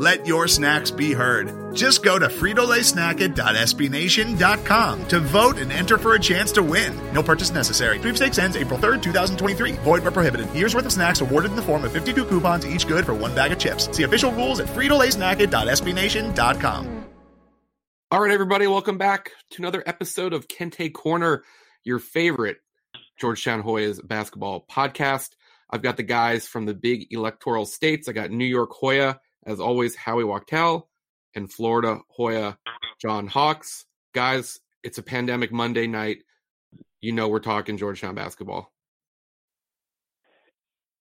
Let your snacks be heard. Just go to fritolaysnacket.sbnation.com to vote and enter for a chance to win. No purchase necessary. Sweepstakes ends April 3rd, 2023. Void where prohibited. Year's worth of snacks awarded in the form of 52 coupons, each good for one bag of chips. See official rules at fritolaysnacket.sbnation.com. All right, everybody, welcome back to another episode of Kente Corner, your favorite Georgetown Hoyas basketball podcast. I've got the guys from the big electoral states. I got New York Hoya as always, Howie Wachtel and Florida Hoya John Hawkes. Guys, it's a pandemic Monday night. You know we're talking Georgetown basketball.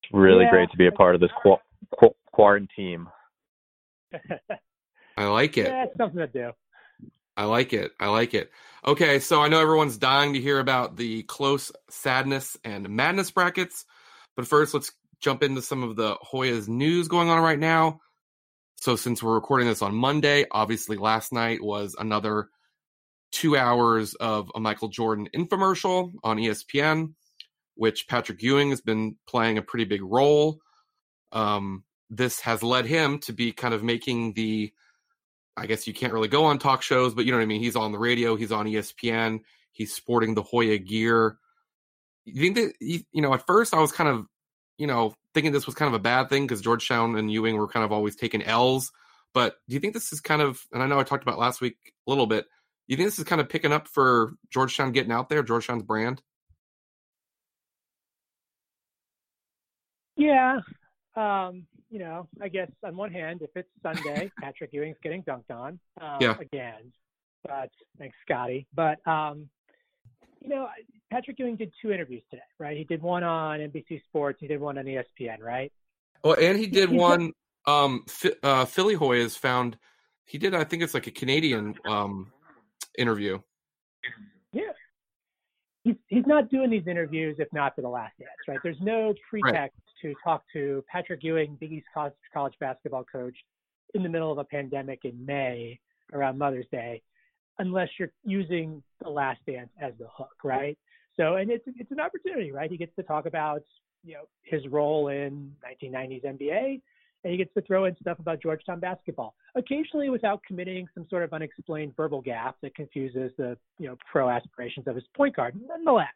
It's really yeah. great to be a part of this qu- qu- quarantine. I like it. Yeah, it's something to do. I like it. I like it. Okay, so I know everyone's dying to hear about the close sadness and madness brackets, but first let's jump into some of the Hoyas news going on right now. So since we're recording this on Monday, obviously last night was another two hours of a Michael Jordan infomercial on ESPN, which Patrick Ewing has been playing a pretty big role. Um, this has led him to be kind of making the, I guess you can't really go on talk shows, but you know what I mean? He's on the radio, he's on ESPN, he's sporting the Hoya gear. You think that, you know, at first I was kind of, you know, thinking this was kind of a bad thing because Georgetown and Ewing were kind of always taking L's. But do you think this is kind of, and I know I talked about last week a little bit, do you think this is kind of picking up for Georgetown getting out there, Georgetown's brand? Yeah. Um, you know, I guess on one hand, if it's Sunday, Patrick Ewing's getting dunked on um, yeah. again. But thanks, Scotty. But um, you know, Patrick Ewing did two interviews today, right? He did one on NBC Sports. He did one on ESPN, right? Well, and he did one. Um, uh, Philly Hoy has found he did. I think it's like a Canadian um interview. Yeah, he's he's not doing these interviews if not for the last dance, right? There's no pretext right. to talk to Patrick Ewing, Big East college, college basketball coach, in the middle of a pandemic in May around Mother's Day unless you're using the last dance as the hook, right? So, and it's it's an opportunity, right? He gets to talk about you know his role in 1990s NBA, and he gets to throw in stuff about Georgetown basketball, occasionally without committing some sort of unexplained verbal gap that confuses the you know pro aspirations of his point guard. Nonetheless,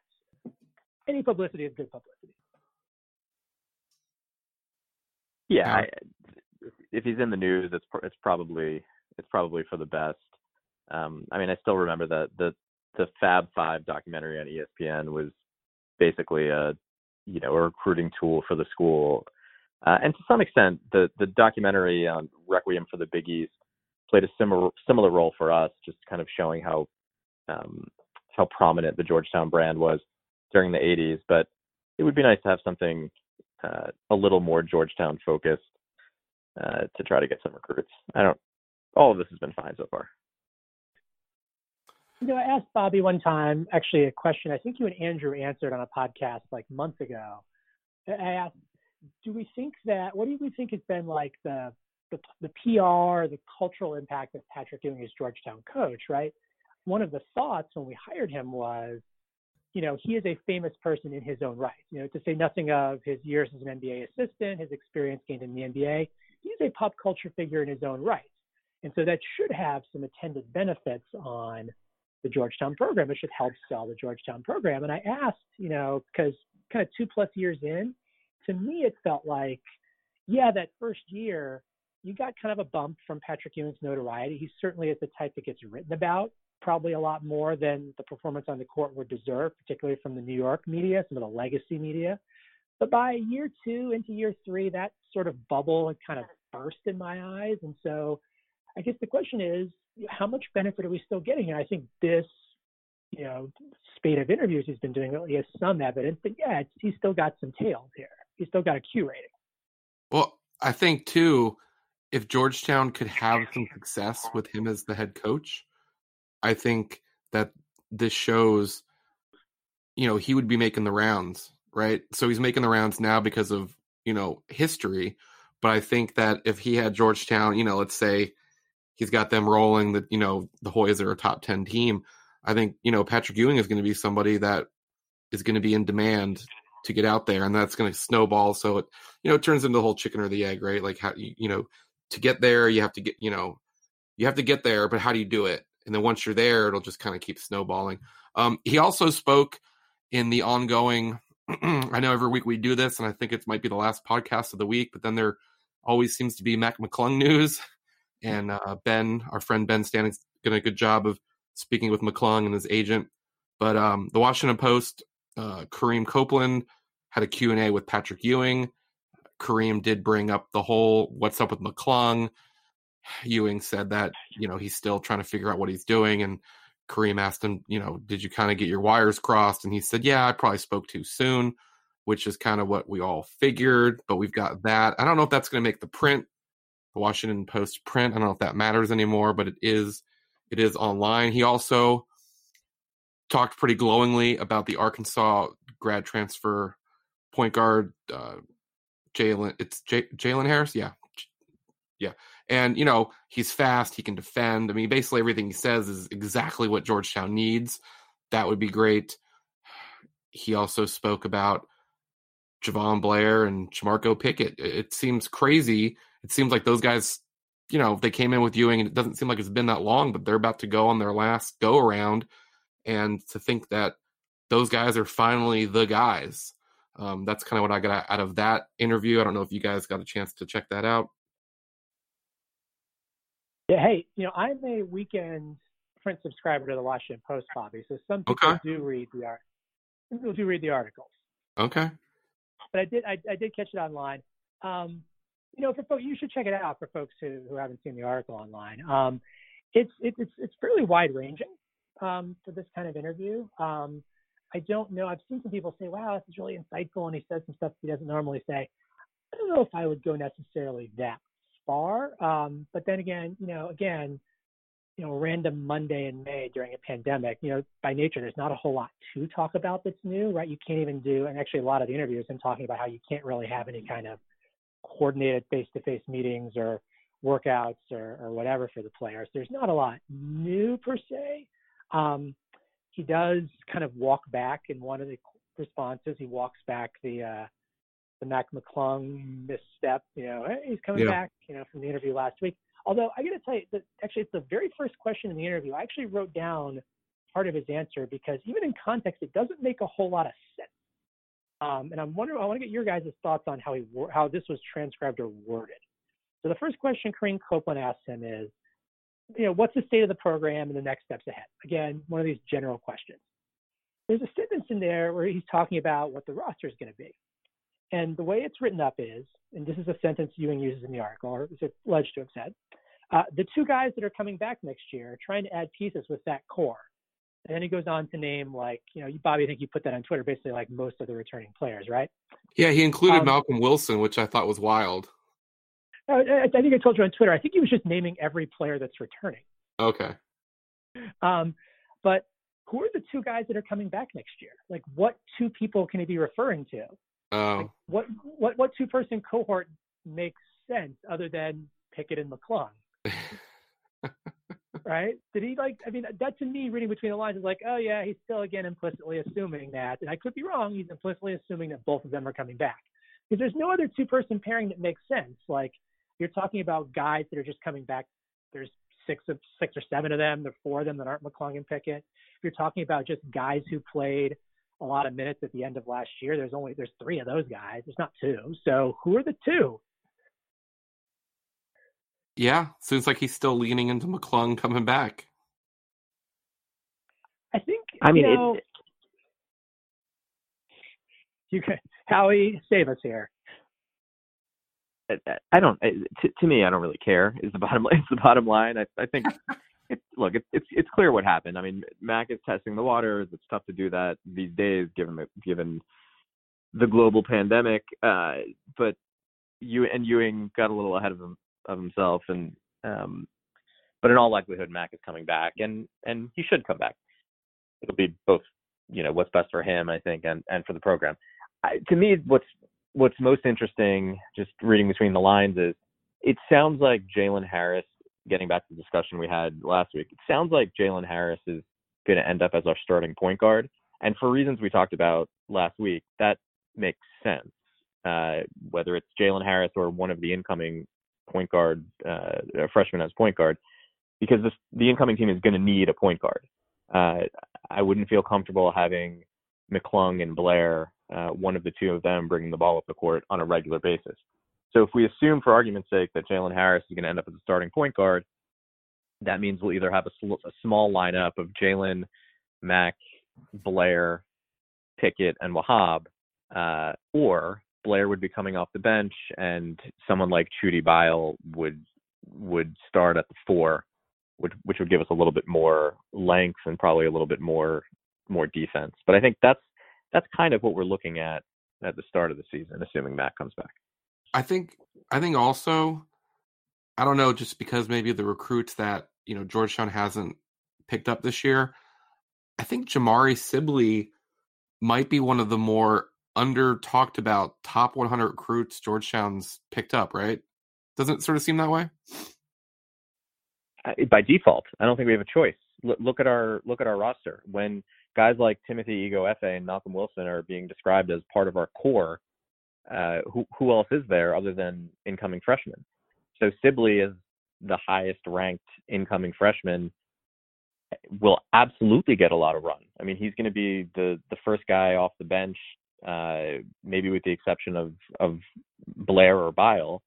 any publicity is good publicity. Yeah, I, if he's in the news, it's it's probably it's probably for the best. Um, I mean, I still remember that the the Fab Five documentary on ESPN was basically a you know a recruiting tool for the school, uh, and to some extent, the the documentary on Requiem for the Big East played a similar similar role for us, just kind of showing how um, how prominent the Georgetown brand was during the 80s. But it would be nice to have something uh, a little more Georgetown focused uh, to try to get some recruits. I don't. All of this has been fine so far. You know, I asked Bobby one time, actually, a question I think you and Andrew answered on a podcast like months ago. I asked, do we think that, what do we think has been like the, the, the PR, the cultural impact of Patrick doing as Georgetown coach, right? One of the thoughts when we hired him was, you know, he is a famous person in his own right. You know, to say nothing of his years as an NBA assistant, his experience gained in the NBA, he's a pop culture figure in his own right. And so that should have some attendant benefits on the Georgetown program. It should help sell the Georgetown program. And I asked, you know, because kind of two plus years in, to me, it felt like, yeah, that first year, you got kind of a bump from Patrick Ewing's notoriety. He certainly is the type that gets written about, probably a lot more than the performance on the court would deserve, particularly from the New York media, some of the legacy media. But by year two into year three, that sort of bubble had kind of burst in my eyes. And so I guess the question is, how much benefit are we still getting? And I think this, you know, spate of interviews he's been doing really has some evidence but yeah, he's still got some tails here. He's still got a Q rating. Well, I think too, if Georgetown could have some success with him as the head coach, I think that this shows, you know, he would be making the rounds, right? So he's making the rounds now because of, you know, history. But I think that if he had Georgetown, you know, let's say he's got them rolling that, you know, the Hoyas are a top 10 team. I think, you know, Patrick Ewing is going to be somebody that is going to be in demand to get out there and that's going to snowball. So it, you know, it turns into the whole chicken or the egg, right? Like how, you, know, to get there, you have to get, you know, you have to get there, but how do you do it? And then once you're there, it'll just kind of keep snowballing. Um, he also spoke in the ongoing. I know every week we do this, and I think it might be the last podcast of the week, but then there always seems to be Mac McClung news. And uh, Ben, our friend Ben Standig's done a good job of speaking with McClung and his agent. But um, the Washington Post, uh, Kareem Copeland had a Q&A with Patrick Ewing. Kareem did bring up the whole what's up with McClung. Ewing said that, you know, he's still trying to figure out what he's doing. And Kareem asked him, you know, did you kind of get your wires crossed? And he said, yeah, I probably spoke too soon, which is kind of what we all figured. But we've got that. I don't know if that's going to make the print, the Washington Post print. I don't know if that matters anymore, but it is, it is online. He also talked pretty glowingly about the Arkansas grad transfer point guard, uh, Jalen. It's Jalen Harris. Yeah. Yeah. And, you know, he's fast. He can defend. I mean, basically everything he says is exactly what Georgetown needs. That would be great. He also spoke about Jahvon Blair and Jamorko Pickett. It seems crazy. It seems like those guys, you know, they came in with Ewing and it doesn't seem like it's been that long, but they're about to go on their last go around. And to think that those guys are finally the guys. Um, that's kind of what I got out of that interview. I don't know if you guys got a chance to check that out. Yeah, hey, you know, I'm a weekend print subscriber to the Washington Post, Bobby. So some people okay. do read the art. Some people do read the articles. Okay. But I did, I, I did catch it online. Um, you know, for folks, you should check it out for folks who, who haven't seen the article online. Um, it's it, it's it's fairly wide ranging um, for this kind of interview. Um, I don't know. I've seen some people say, "Wow, this is really insightful," and he says some stuff he doesn't normally say. I don't know if I would go necessarily that far. Um, but then again, you know, again, you know, random Monday in May during a pandemic, you know, by nature, there's not a whole lot to talk about that's new, right? You can't even do, and actually a lot of the interviews I'm talking about how you can't really have any kind of coordinated face-to-face meetings or workouts or, or whatever for the players. There's not a lot new per se. Um, he does kind of walk back in one of the responses. He walks back the, uh, the Mac McClung misstep. You know, he's coming yeah. back. You know, from the interview last week. Although I got to tell you that actually it's the very first question in the interview. I actually wrote down part of his answer because even in context, it doesn't make a whole lot of sense. Um, and I'm wondering, I want to get your guys' thoughts on how he how this was transcribed or worded. So the first question Kareem Copeland asked him is, you know, what's the state of the program and the next steps ahead? Again, one of these general questions. There's a sentence in there where he's talking about what the roster is going to be. And the way it's written up is, and this is a sentence Ewing uses in the article, or is alleged to have said, uh, the two guys that are coming back next year are trying to add pieces with that core. And then he goes on to name like, you know, Bobby, I think you put that on Twitter, basically like most of the returning players, right? Yeah, he included um, Malcolm Wilson, which I thought was wild. I, I think I told you on Twitter. I think he was just naming every player that's returning. Okay. Um, but who are the two guys that are coming back next year? Like, what two people can he be referring to? Oh. Like what what what two person cohort makes sense other than Pickett and McClung? right? Did he like? I mean, that to me, reading between the lines, is like, oh yeah, he's still again implicitly assuming that, and I could be wrong. He's implicitly assuming that both of them are coming back because there's no other two person pairing that makes sense. Like you're talking about guys that are just coming back. There's six of six or seven of them. There are four of them that aren't McClung and Pickett. If you're talking about just guys who played a lot of minutes at the end of last year. There's only there's three of those guys. There's not two. So who are the two? Yeah, seems like he's still leaning into McClung coming back. I think. I mean, you, know, you can Howie save us here. I don't. To, to me, I don't really care. Is the bottom. line? Is the bottom line. I, I think it, look, it's it's it's clear what happened. I mean, Mac is testing the waters. It's tough to do that these days, given the given the global pandemic. Uh, but you and Ewing got a little ahead of him, of himself, and um, but in all likelihood, Mac is coming back, and and he should come back. It'll be both, you know, what's best for him, I think, and and for the program. I, to me, what's what's most interesting, just reading between the lines, is it sounds like Jalen Harris. Getting back to the discussion we had last week, it sounds like Jalen Harris is going to end up as our starting point guard, and for reasons we talked about last week, that makes sense. Uh, whether it's Jalen Harris or one of the incoming point guard, uh, freshman as point guard, because this, the incoming team is going to need a point guard. Uh, I wouldn't feel comfortable having McClung and Blair, uh, one of the two of them, bringing the ball up the court on a regular basis. So if we assume, for argument's sake, that Jalen Harris is going to end up as a starting point guard, that means we'll either have a, sl- a small lineup of Jalen, Mac, Blair, Pickett, and Wahab, uh, or Blair would be coming off the bench, and someone like Chudier Bile would would start at the four, which which would give us a little bit more length and probably a little bit more more defense. But I think that's that's kind of what we're looking at at the start of the season, assuming Matt comes back. I think I think also I don't know, just because maybe the recruits that you know Georgetown hasn't picked up this year. I think Jamari Sibley might be one of the more under talked about top 100 recruits Georgetown's picked up, right? Doesn't it sort of seem that way? By default, I don't think we have a choice. L- look at our look at our roster. When guys like Timothy Ighoefe and Malcolm Wilson are being described as part of our core, uh, who who else is there other than incoming freshmen? So Sibley is the highest ranked incoming freshman. Will absolutely get a lot of run. I mean, he's going to be the the first guy off the bench uh, maybe with the exception of of Blair or Bile,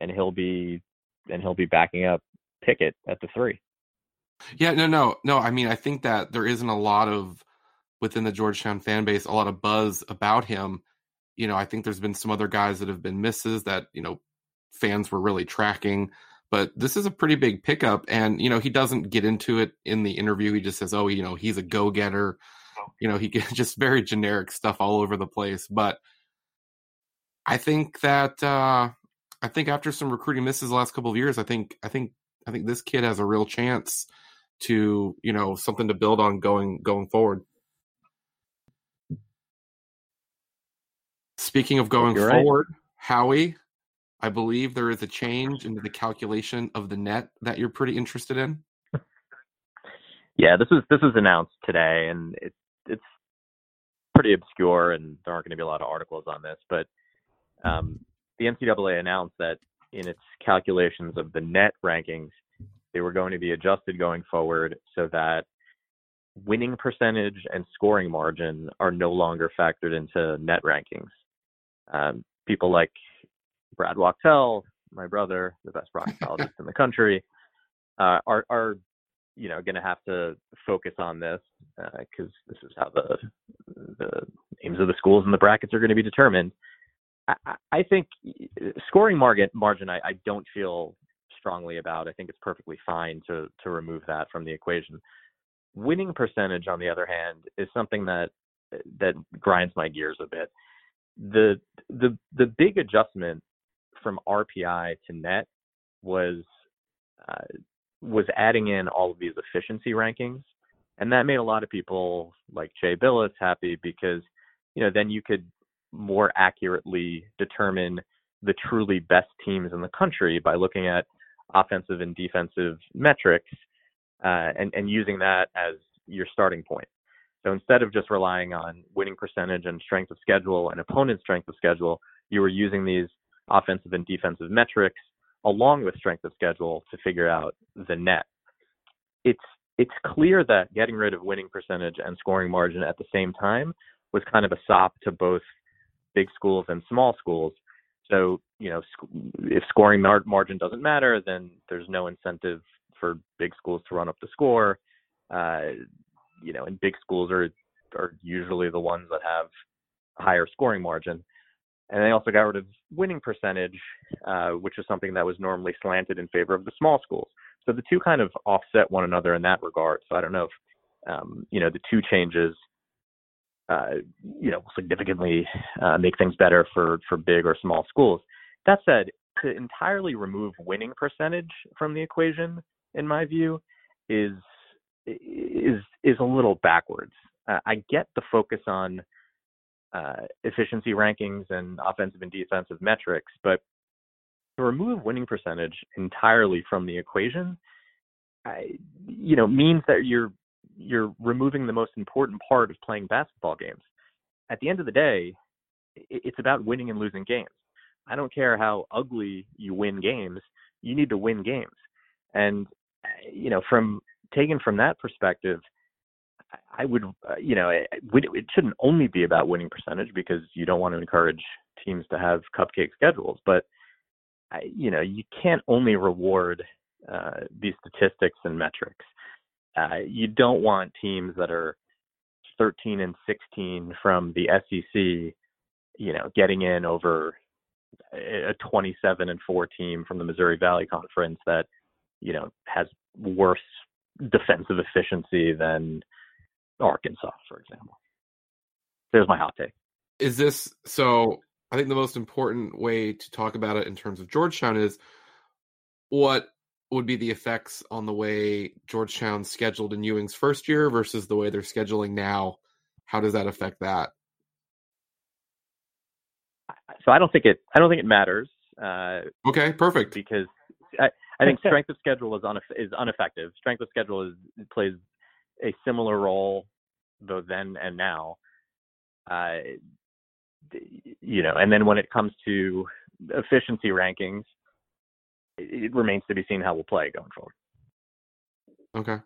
and he'll be and he'll be backing up Pickett at the three. Yeah, no, no, no. I mean, I think that there isn't a lot of within the Georgetown fan base a lot of buzz about him. You know, I think there's been some other guys that have been misses that you know fans were really tracking. But this is a pretty big pickup, and you know he doesn't get into it in the interview. He just says, "Oh, you know, he's a go getter." You know, he gets just very generic stuff all over the place. But I think that uh, I think after some recruiting misses the last couple of years, I think I think I think this kid has a real chance to you know something to build on going going forward. Speaking of going You're forward, right. Howie, I believe there is a change into the calculation of the net that you're pretty interested in. Yeah, this was this was announced today, and it's it's pretty obscure, and there aren't going to be a lot of articles on this. But um, the NCAA announced that in its calculations of the net rankings, they were going to be adjusted going forward so that winning percentage and scoring margin are no longer factored into net rankings. Um, people like Brad Wachtel, my brother, the best proctologist in the country, uh, are are you know going to have to focus on this because uh, this is how the the names of the schools and the brackets are going to be determined. I, I think scoring margin margin I, I don't feel strongly about. I think it's perfectly fine to to remove that from the equation. Winning percentage, on the other hand, is something that that grinds my gears a bit. The the the big adjustment from RPI to net was uh, was adding in all of these efficiency rankings. And that made a lot of people like Jay Bilas happy because, you know, then you could more accurately determine the truly best teams in the country by looking at offensive and defensive metrics uh, and, and using that as your starting point. So instead of just relying on winning percentage and strength of schedule and opponent strength of schedule, you were using these offensive and defensive metrics along with strength of schedule to figure out the net. It's it's clear that getting rid of winning percentage and scoring margin at the same time was kind of a sop to both big schools and small schools. So, you know, if scoring margin doesn't matter, then there's no incentive for big schools to run up the score. Uh, you know, and big schools are are usually the ones that have higher scoring margin. And they also got rid of winning percentage, uh, which is something that was normally slanted in favor of the small schools. So the two kind of offset one another in that regard. So I don't know if um, you know the two changes, uh, you know, significantly uh, make things better for for big or small schools. That said, to entirely remove winning percentage from the equation, in my view, is is is a little backwards. Uh, I get the focus on uh, efficiency rankings and offensive and defensive metrics, but to remove winning percentage entirely from the equation, I, you know, means that you're you're removing the most important part of playing basketball games. At the end of the day, it's about winning and losing games. I don't care how ugly you win games, you need to win games. And you know, from taken from that perspective, I would, uh, you know, it, it shouldn't only be about winning percentage because you don't want to encourage teams to have cupcake schedules. But, you know, you can't only reward uh, these statistics and metrics. Uh, you don't want teams that are 13 and 16 from the SEC, you know, getting in over a 27 and 4 team from the Missouri Valley Conference that, you know, has worse defensive efficiency than Arkansas, for example. There's my hot take. Is this so? I think the most important way to talk about it in terms of Georgetown is what would be the effects on the way Georgetown's scheduled in Ewing's first year versus the way they're scheduling now. How does that affect that? So I don't think it. I don't think it matters. Uh, okay, perfect. Because I, I think strength of schedule is, uneff- is ineffective. Strength of schedule is plays a similar role though then and now. Uh, you know, and then when it comes to efficiency rankings, it remains to be seen how we'll play going forward. Okay.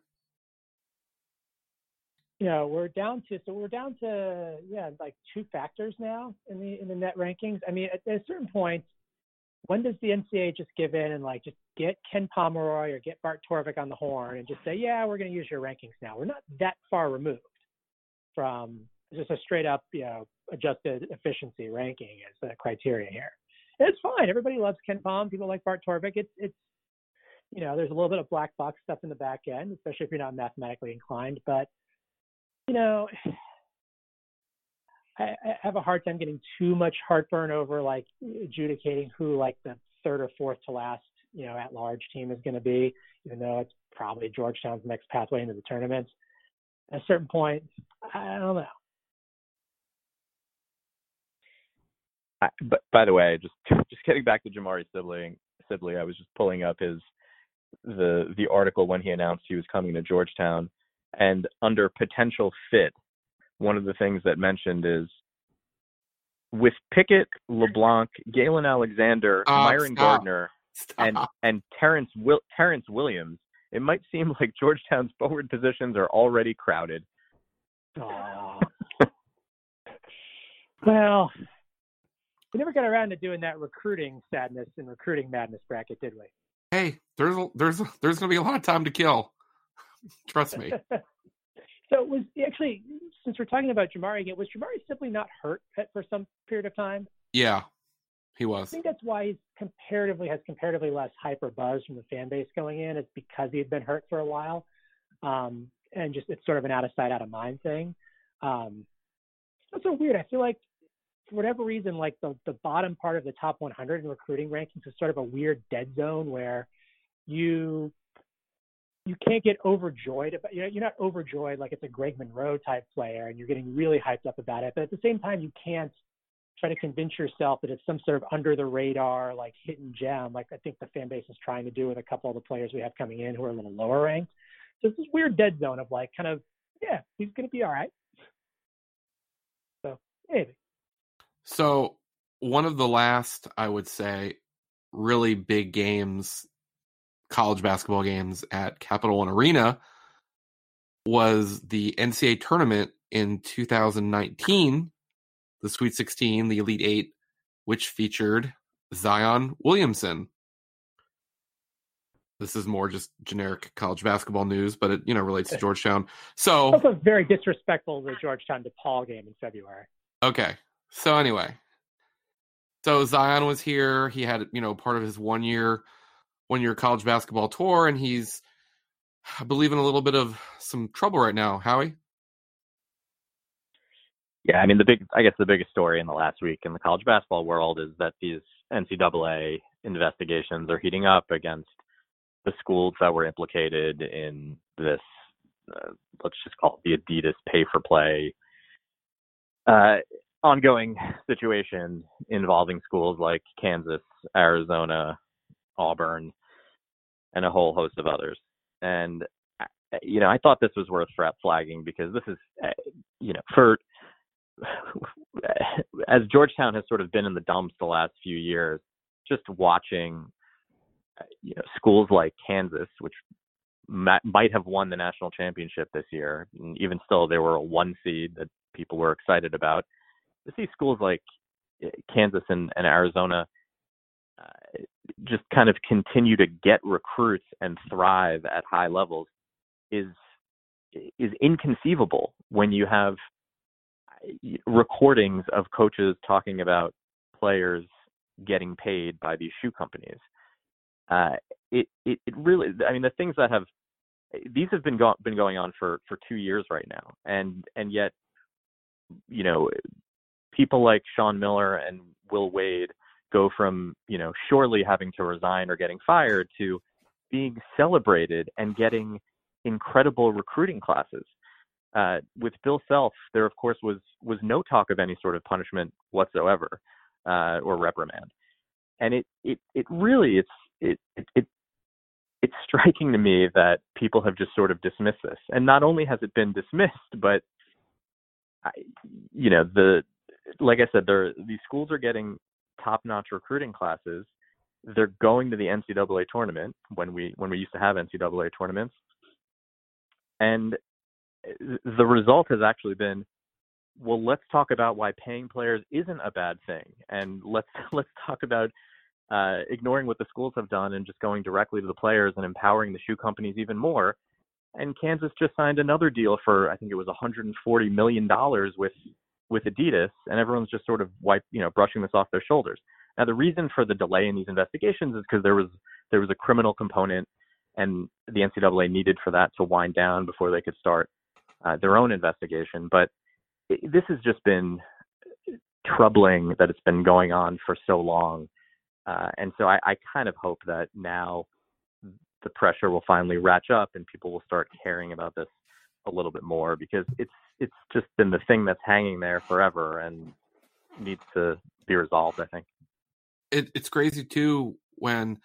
Yeah, we're down to so we're down to yeah like two factors now in the in the net rankings. I mean, at, at a certain point, when does the NCAA just give in and like just get Ken Pomeroy or get Bart Torvik on the horn and just say, yeah, we're going to use your rankings now? We're not that far removed from just a straight up, you know, adjusted efficiency ranking as the criteria here. And it's fine. Everybody loves KenPom. People like Bart Torvik. It's it's you know, there's a little bit of black box stuff in the back end, especially if you're not mathematically inclined. But you know, I, I have a hard time getting too much heartburn over like adjudicating who like the third or fourth to last, you know, at large team is going to be, even though it's probably Georgetown's next pathway into the tournament. At a certain point, I don't know. I, but by the way, just just getting back to Jamari Sibley, Sibley, I was just pulling up his the the article when he announced he was coming to Georgetown, and under potential fit, one of the things that mentioned is with Pickett, LeBlanc, Galen Alexander, oh, Myron stop. Gardner, stop. and and Terrence Will, Terrence Williams, it might seem like Georgetown's forward positions are already crowded. Oh. well, we never got around to doing that recruiting sadness and recruiting madness bracket, did we? Hey, there's there's there's going to be a lot of time to kill. Trust me. So it was actually since we're talking about Jamari again, was Jamari simply not hurt for some period of time? Yeah, he was. I think that's why he's comparatively has comparatively less hyper buzz from the fan base going in. It's because he had been hurt for a while, um, and just it's sort of an out of sight, out of mind thing. Um, that's so weird. I feel like for whatever reason, like the the bottom part of the top 100 in recruiting rankings is sort of a weird dead zone where you you can't get overjoyed about you know you're not overjoyed like it's a Greg Monroe type player and you're getting really hyped up about it but at the same time you can't try to convince yourself that it's some sort of under the radar like hidden gem like I think the fan base is trying to do with a couple of the players we have coming in who are a little lower ranked. So it's this weird dead zone of like kind of yeah he's to be all right. So maybe. So one of the last I would say really big games college basketball games at Capital One Arena was the NCAA tournament in 2019, the Sweet 16, the Elite Eight, which featured Zion Williamson. This is more just generic college basketball news, but it you know relates to Georgetown. So very disrespectful to the Georgetown DePaul game in February. Okay, so anyway, so Zion was here. He had you know part of his one year one year college basketball tour, and he's, I believe, in a little bit of some trouble right now. Howie. Yeah, I mean the big, I guess the biggest story in the last week in the college basketball world is that these NCAA investigations are heating up against the schools that were implicated in this, uh, let's just call it the Adidas pay for play uh, ongoing situation involving schools like Kansas, Arizona, Auburn, and a whole host of others. And uh, you know, I thought this was worth flagging because this is, uh, you know, for as Georgetown has sort of been in the dumps the last few years, just watching, uh, you know, schools like Kansas, which might have won the national championship this year, and even still, they were a one seed that people were excited about. To see schools like Kansas and, and Arizona uh, just kind of continue to get recruits and thrive at high levels is is inconceivable when you have recordings of coaches talking about players getting paid by these shoe companies. Uh, it, it it really I mean the things that have these have been go- been going on for for 2 years right now and and yet you know people like Sean Miller and Will Wade go from you know surely having to resign or getting fired to being celebrated and getting incredible recruiting classes. Uh, with Bill Self, there of course was was no talk of any sort of punishment whatsoever uh, or reprimand, and it it it really it's it, it it it's striking to me that people have just sort of dismissed this, and not only has it been dismissed, but I, you know the like I said, there these schools are getting top-notch recruiting classes. They're going to the NCAA tournament when we when we used to have NCAA tournaments, and the result has actually been, well, let's talk about why paying players isn't a bad thing, and let's let's talk about uh, ignoring what the schools have done and just going directly to the players and empowering the shoe companies even more. And Kansas just signed another deal for I think it was 140 million dollars with with Adidas, and everyone's just sort of wipe, you know, brushing this off their shoulders. Now, the reason for the delay in these investigations is because there was there was a criminal component, and the NCAA needed for that to wind down before they could start uh, their own investigation. But it, this has just been troubling that it's been going on for so long, uh, and so I, I kind of hope that now the pressure will finally ratchet up and people will start caring about this a little bit more because it's it's just been the thing that's hanging there forever and needs to be resolved. I think it, it's crazy too when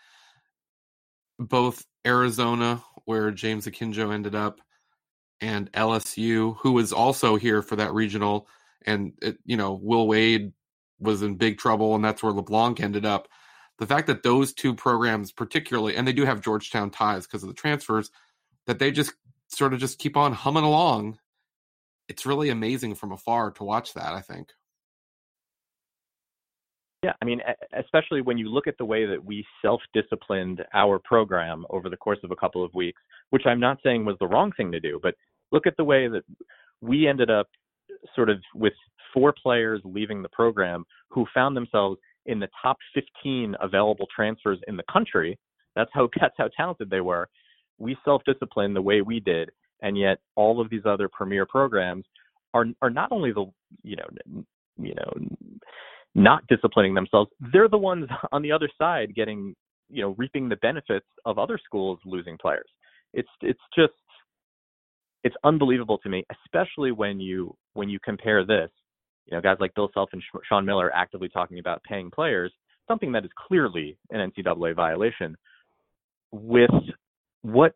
both Arizona, where James Akinjo ended up, and LSU, who was also here for that regional, and it, you know Will Wade was in big trouble, and that's where LeBlanc ended up. The fact that those two programs, particularly, and they do have Georgetown ties because of the transfers, that they just sort of just keep on humming along. It's really amazing from afar to watch that, I think. Yeah, I mean, especially when you look at the way that we self disciplined our program over the course of a couple of weeks, which I'm not saying was the wrong thing to do, but look at the way that we ended up sort of with four players leaving the program who found themselves in the top 15 available transfers in the country. That's how that's how talented they were we self-discipline the way we did, and yet all of these other premier programs are are not only the you know you know not disciplining themselves, they're the ones on the other side getting you know reaping the benefits of other schools losing players. It's it's just it's unbelievable to me, especially when you when you compare this, you know, guys like Bill Self and Sean Miller actively talking about paying players, something that is clearly an NCAA violation, with what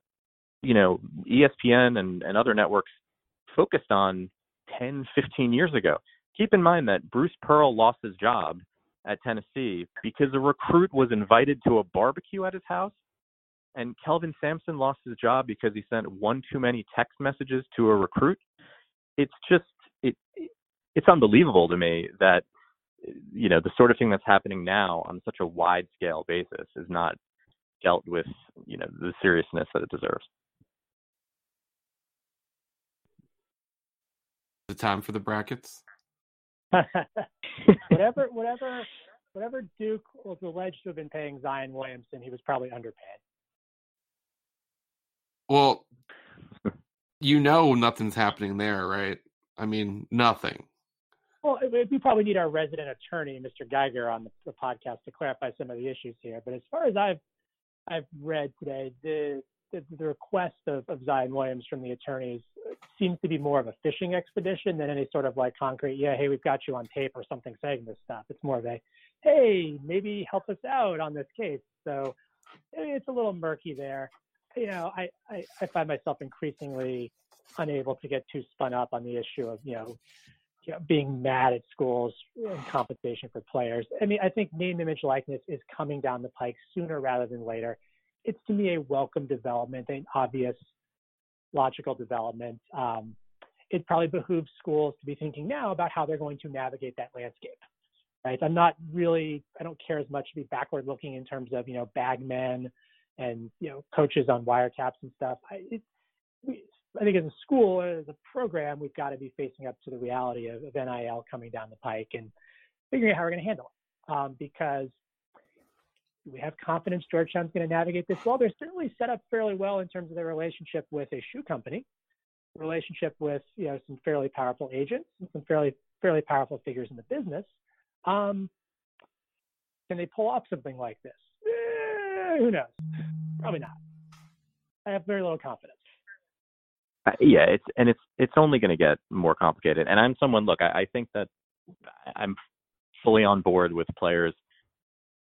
you know ESPN and, and other networks focused on 10, 15 years ago. Keep in mind that Bruce Pearl lost his job at Tennessee because a recruit was invited to a barbecue at his house, and Kelvin Sampson lost his job because he sent one too many text messages to a recruit. It's just it it's unbelievable to me that you know the sort of thing that's happening now on such a wide scale basis is not dealt with, you know, the seriousness that it deserves. The time for the brackets. whatever, whatever, whatever Duke was alleged to have been paying Zion Williamson, he was probably underpaid. Well, you know nothing's happening there, right? I mean, nothing. Well, we probably need our resident attorney, Mr. Geiger, on the, the podcast to clarify some of the issues here. But as far as I've I've read today, the the, the request of, of Zion Williams from the attorneys seems to be more of a fishing expedition than any sort of like concrete, yeah, hey, we've got you on tape or something saying this stuff. It's more of a, hey, maybe help us out on this case. So eh, it's a little murky there. You know, I, I, I find myself increasingly unable to get too spun up on the issue of, you know, you know, being mad at schools and compensation for players. I mean, I think name, image, likeness is coming down the pike sooner rather than later. It's to me a welcome development, an obvious, logical development. Um, it probably behooves schools to be thinking now about how they're going to navigate that landscape. Right? I'm not really, I don't care as much to be backward looking in terms of you know bagmen and you know coaches on wiretaps and stuff. I, it, I think as a school, as a program, we've got to be facing up to the reality of, of NIL coming down the pike and figuring out how we're going to handle it. Um, because we have confidence Georgetown's going to navigate this well. They're certainly set up fairly well in terms of their relationship with a shoe company, relationship with you know some fairly powerful agents and some fairly fairly powerful figures in the business. Um, can they pull off something like this? Eh, who knows? Probably not. I have very little confidence. Uh, yeah, it's and it's it's only going to get more complicated. And I'm someone. Look, I, I think that I'm fully on board with players,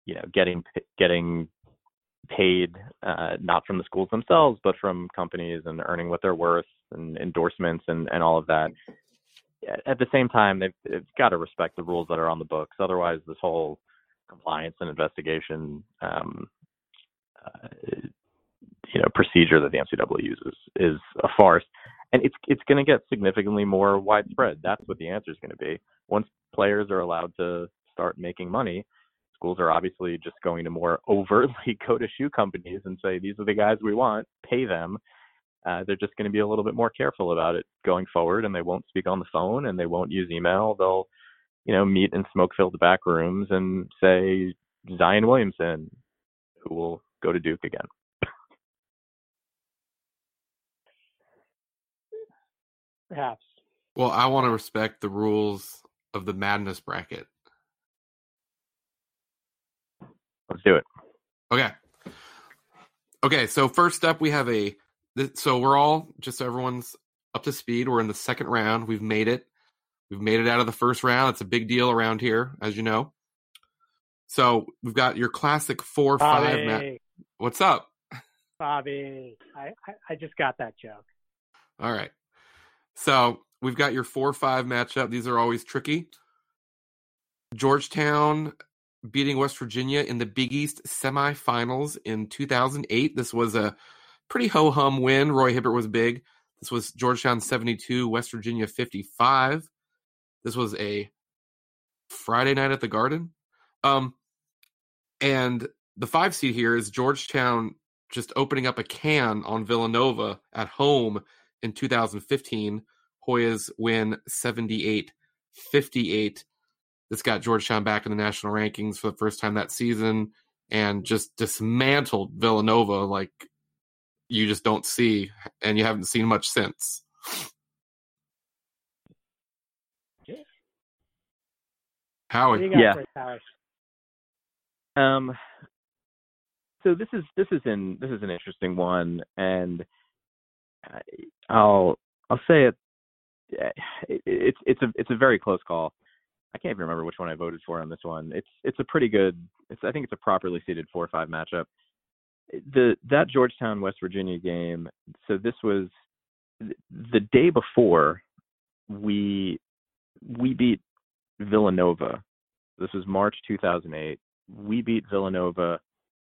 you know, getting getting paid uh, not from the schools themselves, but from companies and earning what they're worth and endorsements and and all of that. At the same time, they've, they've got to respect the rules that are on the books. Otherwise, this whole compliance and investigation um, uh, you know procedure that the NCAA uses is a farce, and it's it's going to get significantly more widespread. That's what the answer is going to be. Once players are allowed to start making money, schools are obviously just going to more overtly go to shoe companies and say these are the guys we want, pay them. Uh, they're just going to be a little bit more careful about it going forward, and they won't speak on the phone and they won't use email. They'll, you know, meet in smoke-filled back rooms and say Zion Williamson, who will go to Duke again. Perhaps. Well, I want to respect the rules of the madness bracket. Let's do it. Okay. Okay, so first up we have a so we're all just so everyone's up to speed. We're in the second round. We've made it. We've made it out of the first round. It's a big deal around here, as you know. So we've got your classic four Bobby. five. Ma- What's up, Bobby? I, I I just got that joke. All right. So we've got your four five matchup. These are always tricky. Georgetown beating West Virginia in the Big East semifinals in 2008. This was a pretty ho hum win. Roy Hibbert was big. This was Georgetown 72, West Virginia 55. This was a Friday night at the Garden. Um, and the five seed here is Georgetown just opening up a can on Villanova at home in 2015. Hoyas win 78 58. This got Georgetown back in the national rankings for the first time that season and just dismantled Villanova like you just don't see and you haven't seen much since. Howie. Yeah. Um so this is this is an this is an interesting one and I'll I'll say eh, it. It's it's a it's a very close call. I can't even remember which one I voted for on this one. It's it's a pretty good. It's I think it's a properly seeded four or five matchup. The that Georgetown West Virginia game. So this was the day before we we beat Villanova. This was March 2008. We beat Villanova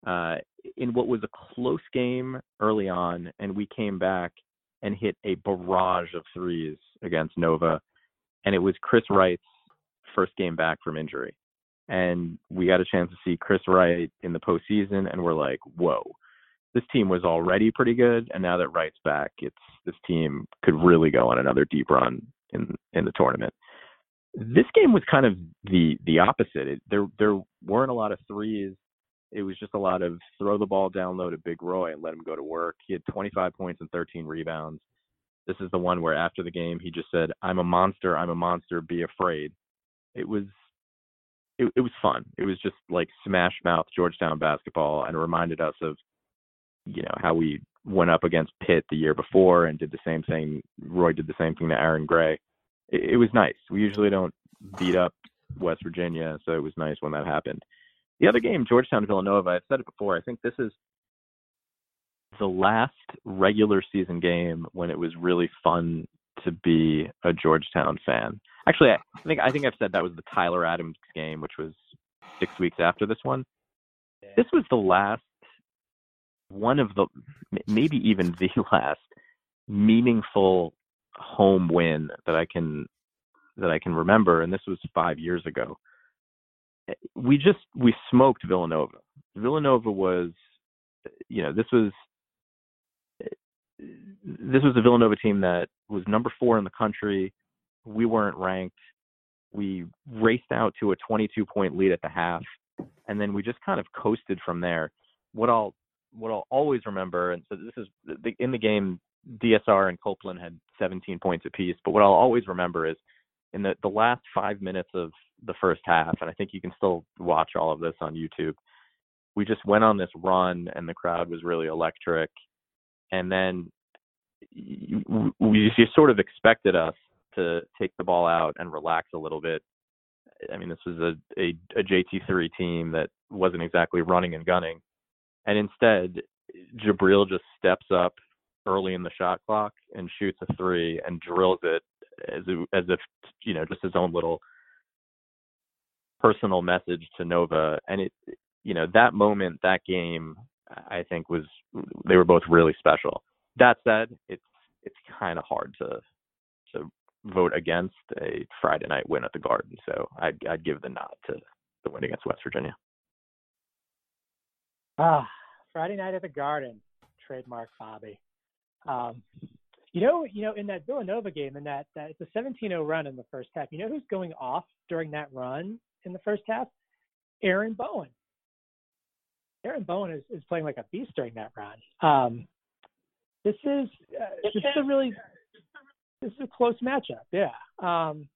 uh, in what was a close game early on, and we came back and hit a barrage of threes against Nova, and it was Chris Wright's first game back from injury, and we got a chance to see Chris Wright in the postseason, and we're like, whoa. This team was already pretty good, and now that Wright's back, it's this team could really go on another deep run in in the tournament. This game was kind of the the opposite. It, there there weren't a lot of threes it was just a lot of throw the ball down low to Big Roy and let him go to work. He had 25 points and 13 rebounds. This is the one where after the game he just said, "I'm a monster. I'm a monster. Be afraid." it was it, it was fun. It was just like smash mouth Georgetown basketball, and it reminded us of you know how we went up against Pitt the year before and did the same thing. Roy did the same thing to Aaron Gray. It, it was nice. We usually don't beat up West Virginia, so it was nice when that happened. The other game, Georgetown Villanova, I've said it before. I think this is the last regular season game when it was really fun to be a Georgetown fan. Actually, I think I think I've said that was the Tyler Adams game, which was six weeks after this one. This was the last one of the maybe even the last meaningful home win that I can that I can remember, and this was five years ago. We just we smoked Villanova. Villanova was, you know, this was this was a Villanova team that was number four in the country. We weren't ranked. We raced out to a 22 point lead at the half, and then we just kind of coasted from there. What I'll what I'll always remember, and so this is in the game, DSR and Copeland had 17 points apiece. But what I'll always remember is in the the last five minutes of the first half, and I think you can still watch all of this on YouTube. We just went on this run, and the crowd was really electric. And then you, you, sort of expected us to take the ball out and relax a little bit. I mean, this was a, a, a JT3 team that wasn't exactly running and gunning. And instead, Jabril just steps up early in the shot clock and shoots a three and drills it as as if you know just his own little personal message to Nova. And it, you know, that moment, that game, I think was they were both really special. That said, it's it's kind of hard to to vote against a Friday night win at the Garden. So I'd I'd give the nod to the win against West Virginia. Ah, Friday night at the Garden, trademark Bobby. Um, you know, you know, in that Villanova game, in that, that it's a 17-0 run in the first half. You know who's going off during that run in the first half? Aaron Bowen. Aaron Bowen is, is playing like a beast during that run. Um, this is uh, this is a really this is a close matchup. Yeah. Um,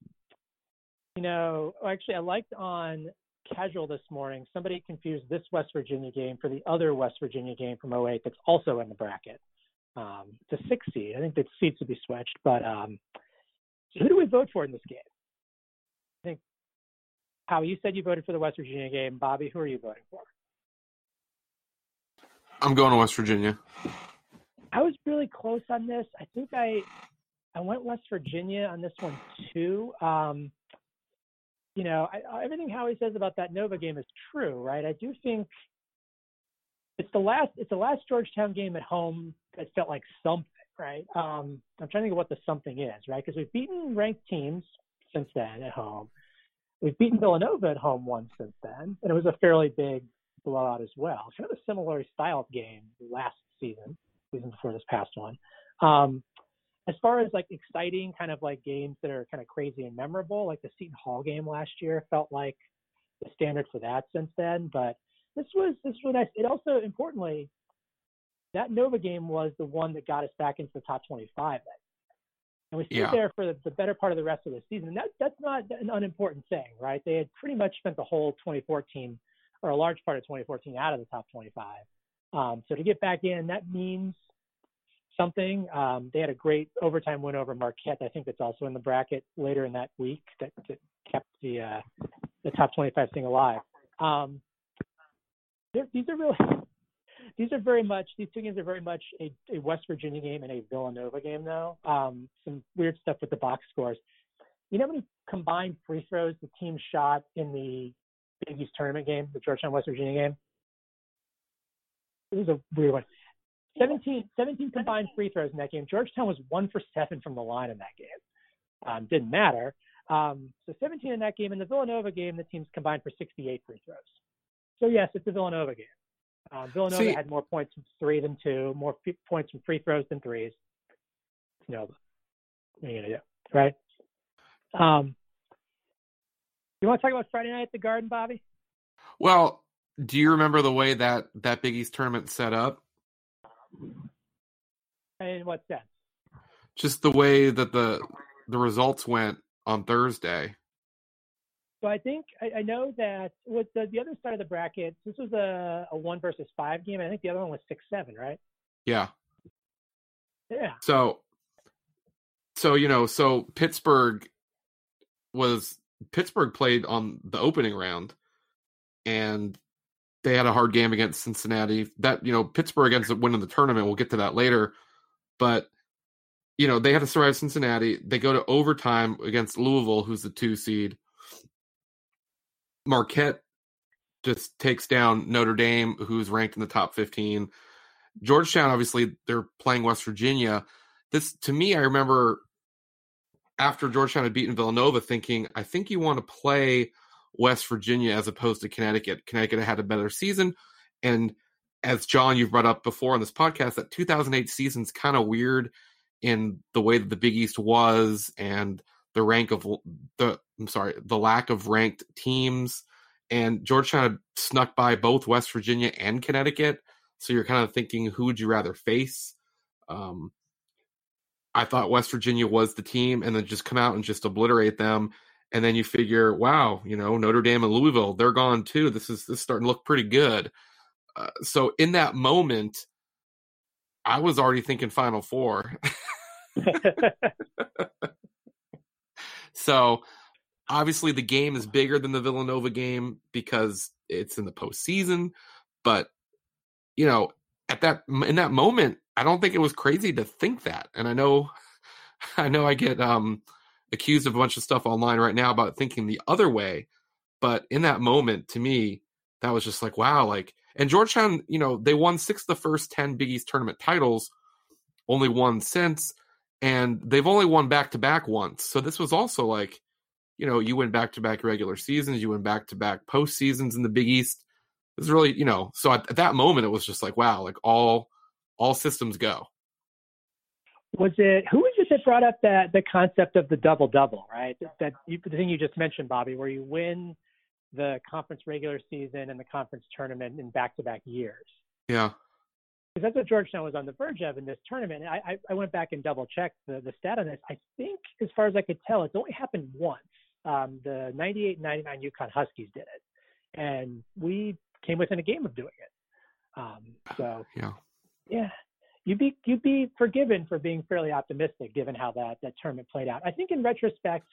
you know, actually, I liked on casual this morning. Somebody confused this West Virginia game for the other West Virginia game from 08 that's also in the bracket. Um, it's a six seed. I think the seats would be switched. But um, so who do we vote for in this game? I think, how you said you voted for the West Virginia game. Bobby, who are you voting for? I'm going to West Virginia. I was really close on this. I think I I went West Virginia on this one too. Um, you know, I, everything Howie says about that Nova game is true, right? I do think it's the last it's the last Georgetown game at home that felt like something, right? Um, I'm trying to think of what the something is, right? Because we've beaten ranked teams since then at home. We've beaten Villanova at home once since then, and it was a fairly big blowout as well. Kind of a similar style game last season, season before this past one. Um, as far as like exciting kind of like games that are kind of crazy and memorable, like the Seton Hall game last year felt like the standard for that since then. But this was this was nice. It also importantly, that Nova game was the one that got us back into the top 25. And we stayed yeah. there for the, the, better part of the rest of the season. That, that's not an unimportant thing, right? They had pretty much spent the whole 2014 or a large part of 2014 out of the top 25. Um, so to get back in, that means something. Um, they had a great overtime win over Marquette. I think that's also in the bracket later in that week that, that kept the uh, the top 25 thing alive. Um, these are really these are very much these two games are very much a, a West Virginia game and a Villanova game though. Um, some weird stuff with the box scores. You know how many combined free throws the team shot in the Big East tournament game, the Georgetown West Virginia game. It was a weird one. 17, 17 combined free throws in that game. Georgetown was one for seven from the line in that game. Um, didn't matter. Um, so 17 in that game. In the Villanova game, the teams combined for 68 free throws. So yes, it's a Villanova game. Um, Villanova See, had more points from three than two, more f- points from free throws than threes. You know, what are you gonna do, right? Um, you want to talk about Friday night at the Garden, Bobby? Well, do you remember the way that that Big East tournament set up? In what sense? Just the way that the the results went on Thursday. So I think I, I know that with the, the other side of the bracket, this was a, a one versus five game. I think the other one was six seven, right? Yeah. Yeah. So, so you know, so Pittsburgh was Pittsburgh played on the opening round, and they had a hard game against Cincinnati. That you know, Pittsburgh ends up winning the tournament. We'll get to that later, but you know they had to survive Cincinnati. They go to overtime against Louisville, who's the two seed. Marquette just takes down Notre Dame, who's ranked in the top 15. Georgetown, obviously, they're playing West Virginia. This, to me, I remember after Georgetown had beaten Villanova, thinking, I think you want to play West Virginia as opposed to Connecticut. Connecticut had a better season. And as John, you've brought up before on this podcast, that 2008 season's kind of weird in the way that the Big East was and the rank of the, I'm sorry, the lack of ranked teams. And Georgetown had snuck by both West Virginia and Connecticut. So you're kind of thinking, who would you rather face? Um, I thought West Virginia was the team, and then just come out and just obliterate them. And then you figure, wow, you know, Notre Dame and Louisville, they're gone too. This is this is starting to look pretty good. Uh, so in that moment, I was already thinking Final Four. so obviously the game is bigger than the Villanova game because it's in the postseason. But you know, at that in that moment, I don't think it was crazy to think that. And I know, I know, I get um, accused of a bunch of stuff online right now about thinking the other way. But in that moment, to me, that was just like, wow, like. And Georgetown, you know, they won six of the first ten Big East tournament titles, only one since, and they've only won back to back once. So this was also like, you know, you win back to back regular seasons, you win back to back post seasons in the Big East was really, you know, so at, at that moment it was just like, wow, like all all systems go. Was it who was it that brought up that the concept of the double double, right? That you, the thing you just mentioned, Bobby, where you win the conference regular season and the conference tournament in back to back years. Yeah. Because that's what Georgetown was on the verge of in this tournament. I, I, I went back and double checked the, the stat on this. I think, as far as I could tell, it's only happened once. Um, the 98 99 UConn Huskies did it. And we came within a game of doing it. Um, so yeah, yeah, you'd be you'd be forgiven for being fairly optimistic given how that that tournament played out. I think in retrospect,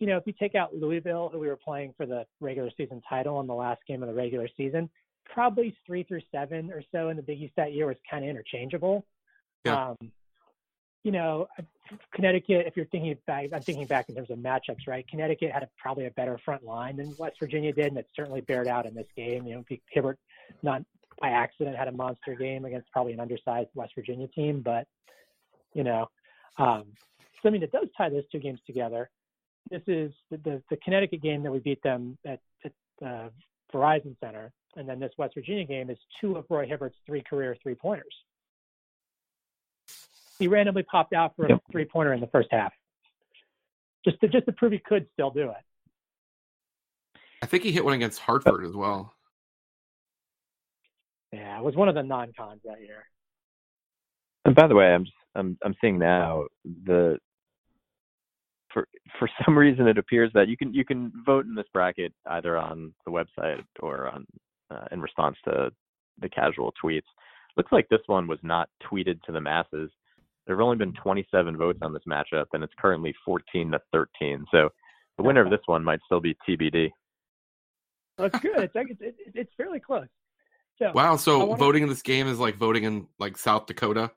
you know, if you take out Louisville, who we were playing for the regular season title in the last game of the regular season, probably three through seven or so in the Big East that year was kind of interchangeable. Yeah. Um, you know, Connecticut, if you're thinking back, I'm thinking back in terms of matchups, right? Connecticut had a, probably a better front line than West Virginia did, and it certainly bared out in this game. You know, Hibbert, not by accident, had a monster game against probably an undersized West Virginia team, but you know, um, so I mean, it does tie those two games together. This is the, the, the Connecticut game that we beat them at, at uh, Verizon Center, and then this West Virginia game is two of Roy Hibbert's three career three pointers he randomly popped out for a yep. three pointer in the first half, just to just to prove he could still do it. I think he hit one against Hartford as well. Yeah, it was one of the non-cons that year. And by the way, I'm just, I'm I'm seeing now the for for some reason it appears that you can you can vote in this bracket either on the website or on uh, in response to the casual tweets. Looks like this one was not tweeted to the masses there have only been 27 votes on this matchup, and it's currently 14 to 13. So the winner of this one might still be TBD. That's good. It's like it's, it's fairly close. So, wow. So wanna... voting in this game is like voting in like South Dakota.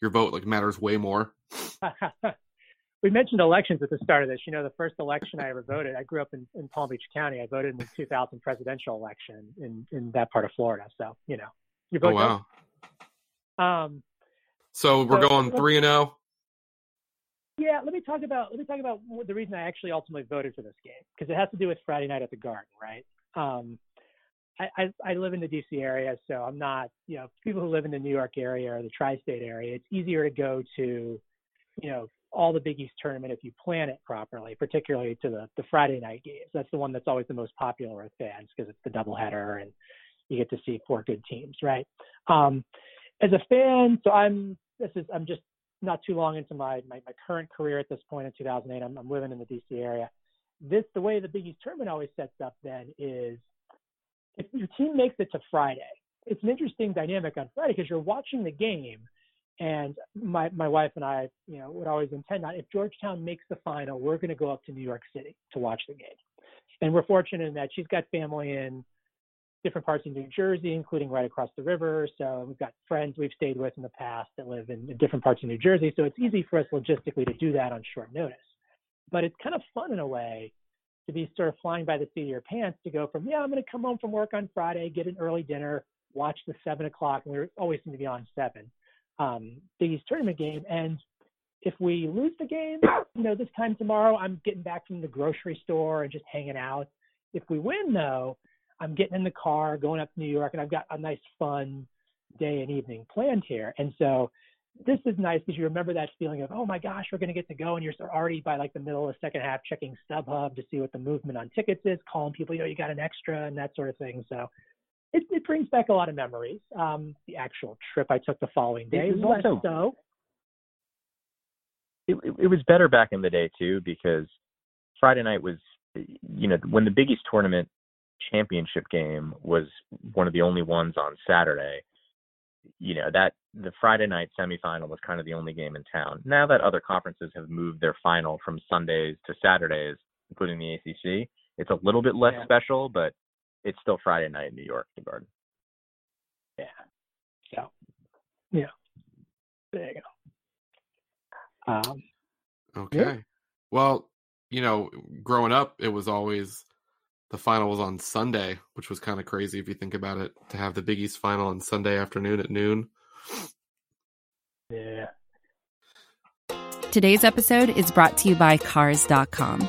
Your vote like matters way more. we mentioned elections at the start of this. You know, the first election I ever voted, I grew up in, in Palm Beach County. I voted in the 2000 presidential election in, in that part of Florida. So, you know, you vote. Oh, wow. Um, so we're so, going three and zero. Oh? Yeah, let me talk about let me talk about the reason I actually ultimately voted for this game because it has to do with Friday night at the Garden, right? Um, I, I, I live in the DC area, so I'm not you know people who live in the New York area or the tri-state area. It's easier to go to you know all the Big East tournament if you plan it properly, particularly to the the Friday night games. That's the one that's always the most popular with fans because it's the doubleheader and you get to see four good teams, right? Um, as a fan, so I'm this is I'm just not too long into my, my, my current career at this point in 2008. I'm, I'm living in the DC area. this the way the Big East tournament always sets up then is if your team makes it to Friday, it's an interesting dynamic on Friday because you're watching the game and my my wife and I, you know, would always intend on if Georgetown makes the final, we're going to go up to New York City to watch the game. And we're fortunate in that she's got family in different parts of New Jersey, including right across the river. So we've got friends we've stayed with in the past that live in, different parts of New Jersey. So it's easy for us logistically to do that on short notice. But it's kind of fun in a way to be sort of flying by the seat of your pants to go from, yeah, I'm going to come home from work on Friday, get an early dinner, watch the seven o'clock, and we always seem to be on seven um, East tournament game. And if we lose the game, you know, this time tomorrow, I'm getting back from the grocery store and just hanging out. If we win, though, I'm getting in the car, going up to New York, and I've got a nice, fun day and evening planned here. And so this is nice because you remember that feeling of, oh my gosh, we're going to get to go. And you're already by like the middle of the second half checking StubHub to see what the movement on tickets is, calling people, you know, you got an extra and that sort of thing. So it, it brings back a lot of memories. Um, the actual trip I took the following day was also, so. It, it, it was better back in the day too because Friday night was, you know, when the Big East tournament championship game was one of the only ones on Saturday. You know that the Friday night semifinal was kind of the only game in town. Now that other conferences have moved their final from Sundays to Saturdays, including the ACC, it's a little bit less yeah. special, but it's still Friday night in New York, the Garden. Yeah. So, yeah. There you go. Um, okay. Yeah. Well, you know, growing up, it was always the final was on Sunday, which was kind of crazy if you think about it, to have the Big East final on Sunday afternoon at noon. Yeah. Today's episode is brought to you by Cars.com.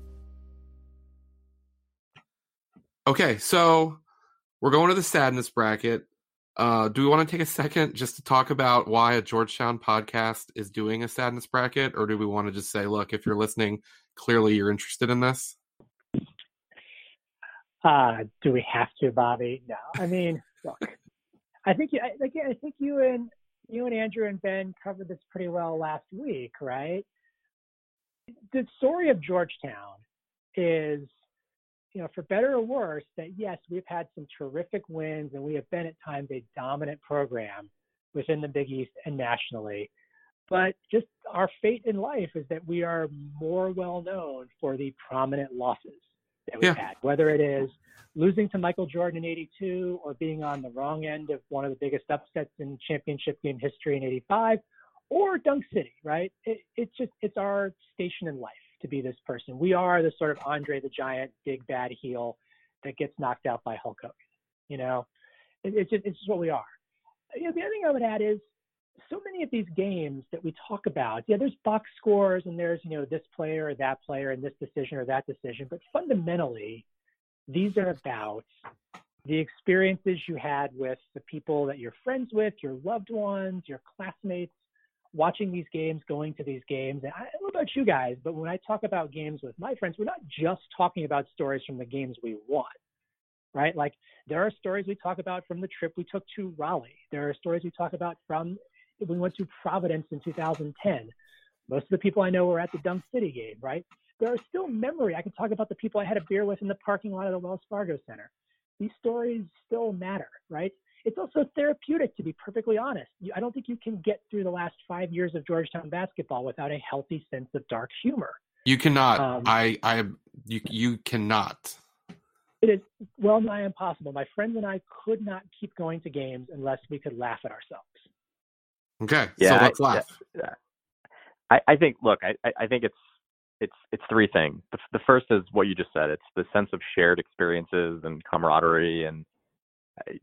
Okay, so we're going to the sadness bracket. Uh, do we want to take a second just to talk about why a Georgetown podcast is doing a sadness bracket, or do we want to just say, look, if you're listening, clearly you're interested in this? Uh, do we have to, Bobby? No. I mean, look, I think you, I, I think you and you and Andrew and Ben covered this pretty well last week, right? The story of Georgetown is you know, for better or worse, that yes, we've had some terrific wins and we have been at times a dominant program within the Big East and nationally. But just our fate in life is that we are more well known for the prominent losses that we've yeah. had, whether it is losing to Michael Jordan in 82 or being on the wrong end of one of the biggest upsets in championship game history in 85 or Dunk City, right? It, it's just, it's our station in life to be this person. We are the sort of Andre the Giant, big bad heel that gets knocked out by Hulk Hogan. You know, it, it's just it's just what we are. You know, the other thing I would add is so many of these games that we talk about. Yeah, there's box scores and there's you know this player or that player and this decision or that decision, but fundamentally, these are about the experiences you had with the people that you're friends with, your loved ones, your classmates, watching these games, going to these games. And I don't know about you guys, but when I talk about games with my friends, we're not just talking about stories from the games we won, right? Like there are stories we talk about from the trip we took to Raleigh. There are stories we talk about from we went to Providence in 2010. Most of the people I know were at the Dunk City game, right? There are still memory. I can talk about the people I had a beer with in the parking lot of the Wells Fargo Center. These stories still matter, right? It's also therapeutic to be perfectly honest. I don't think you can get through the last five years of Georgetown basketball without a healthy sense of dark humor. You cannot. Um, I, I, you, you cannot. It is well nigh impossible. My friends and I could not keep going to games unless we could laugh at ourselves. Okay, yeah, so let's I, laugh. Yeah, I, I think. Look, I, I think it's it's it's three things. The, the first is what you just said. It's the sense of shared experiences and camaraderie and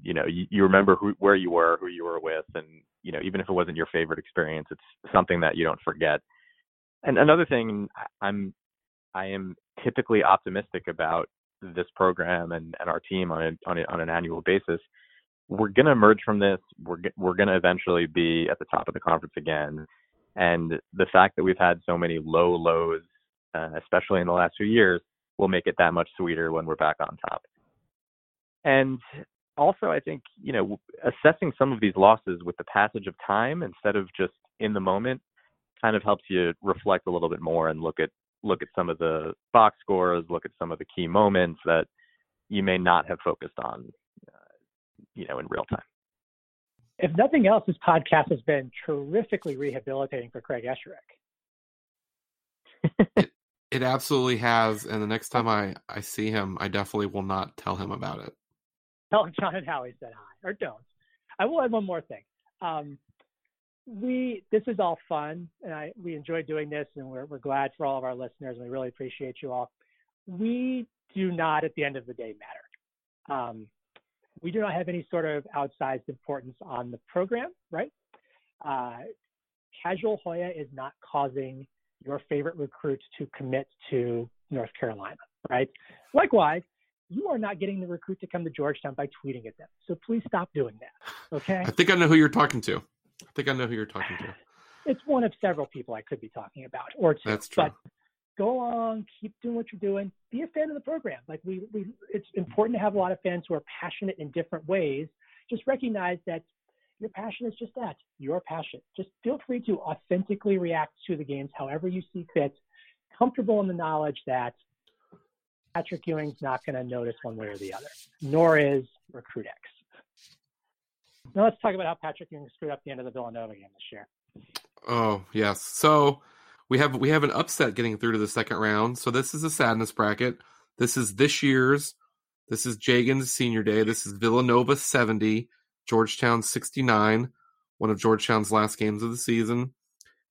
you know you, you remember who, where you were who you were with and you know even if it wasn't your favorite experience it's something that you don't forget and another thing i'm I am typically optimistic about this program and, and our team on a, on, a, on an annual basis. We're going to emerge from this. We're we're going to eventually be at the top of the conference again. And the fact that we've had so many low lows, uh, especially in the last few years, will make it that much sweeter when we're back on top. And also, I think you know assessing some of these losses with the passage of time instead of just in the moment kind of helps you reflect a little bit more and look at look at some of the box scores, look at some of the key moments that you may not have focused on, uh, you know, in real time. If nothing else, this podcast has been terrifically rehabilitating for Craig Esherick. it, it absolutely has, and the next time I I see him, I definitely will not tell him about it. Tell John and Howie said hi, or don't. I will add one more thing. Um, we this is all fun and I we enjoy doing this and we're we're glad for all of our listeners and we really appreciate you all. We do not at the end of the day matter. Um, we do not have any sort of outsized importance on the program, right? Uh, casual Hoya is not causing your favorite recruits to commit to North Carolina, right? Likewise, you are not getting the recruit to come to Georgetown by tweeting at them. So please stop doing that. Okay. I think I know who you're talking to. I think I know who you're talking to. It's one of several people I could be talking about, or two. That's true. But go along, keep doing what you're doing. Be a fan of the program. Like we, we, it's important to have a lot of fans who are passionate in different ways. Just recognize that your passion is just that, your passion. Just feel free to authentically react to the games however you see fit, comfortable in the knowledge that Patrick Ewing's not going to notice one way or the other, nor is Recruit X. Now let's talk about how Patrick Ewing screwed up the end of the Villanova game this year. Oh yes, so we have we have an upset getting through to the second round. So this is a sadness bracket. This is this year's. This is Jagan's senior day. This is Villanova seventy, Georgetown sixty nine, one of Georgetown's last games of the season,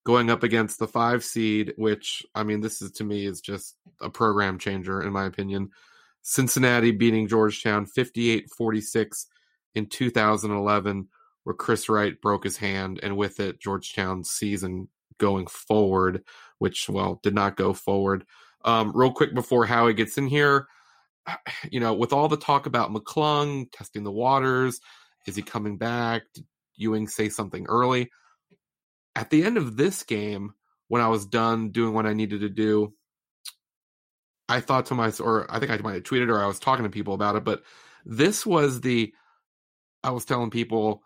going up against the five seed. Which I mean, this is to me is just a program changer in my opinion. Cincinnati beating Georgetown 58-46 in 2011 where Chris Wright broke his hand and with it Georgetown's season going forward, which well did not go forward. Um, real quick before Howie gets in here, you know, with all the talk about McClung testing the waters, is he coming back? Did Ewing say something early? At the end of this game, when I was done doing what I needed to do, I thought to myself, or I think I might have tweeted or I was talking to people about it, but this was the I was telling people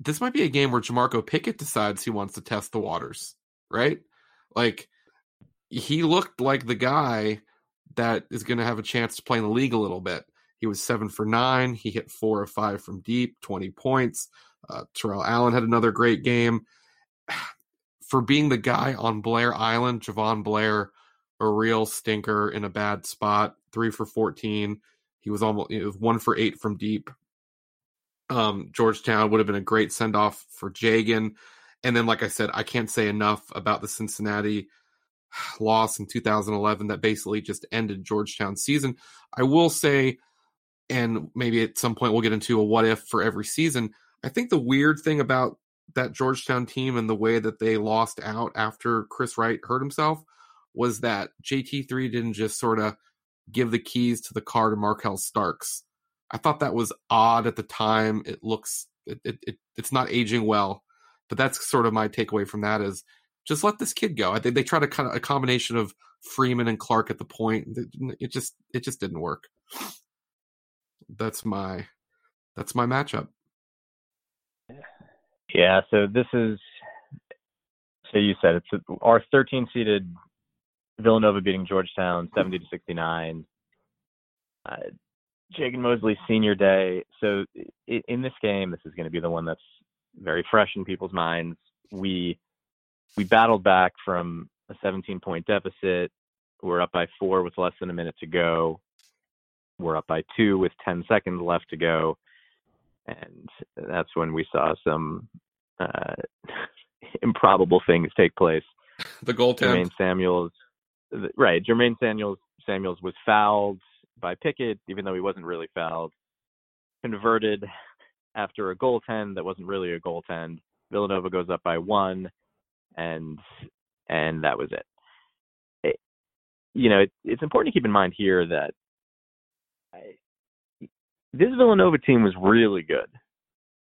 this might be a game where Jamorko Pickett decides he wants to test the waters, right? Like he looked like the guy that is going to have a chance to play in the league a little bit. He was seven for nine. He hit four or five from deep, 20 points. Uh, Terrell Allen had another great game. For being the guy on Blair Island, Jahvon Blair, a real stinker in a bad spot, three for 14. He was almost it was one for eight from deep, um, Georgetown would have been a great send off for Jagan. And then, like I said, I can't say enough about the Cincinnati loss in 2011 that basically just ended Georgetown's season. I will say, and maybe at some point we'll get into a what if for every season. I think the weird thing about that Georgetown team and the way that they lost out after Chris Wright hurt himself was that JT3 didn't just sort of give the keys to the car to Markel Starks I thought that was odd at the time. It looks it, it, it, it's not aging well, but that's sort of my takeaway from that is just let this kid go. I think they tried a kind of a combination of Freeman and Clark at the point. It just it just didn't work. That's my that's my matchup. Yeah, so this is so you said it's our 13 seeded Villanova beating Georgetown 70 to 69. Uh, Jagan Mosley senior day. So in this game, this is going to be the one that's very fresh in people's minds. We we battled back from a 17 point deficit. We're up by four with less than a minute to go. We're up by two with 10 seconds left to go. And that's when we saw some uh, improbable things take place. The goaltender. Jermaine Samuels, right? Jermaine Samuels Samuels was fouled by Pickett, even though he wasn't really fouled. Converted after a goaltend that wasn't really a goaltend. Villanova goes up by one, and and that was it. it you know, it, it's important to keep in mind here that this Villanova team was really good,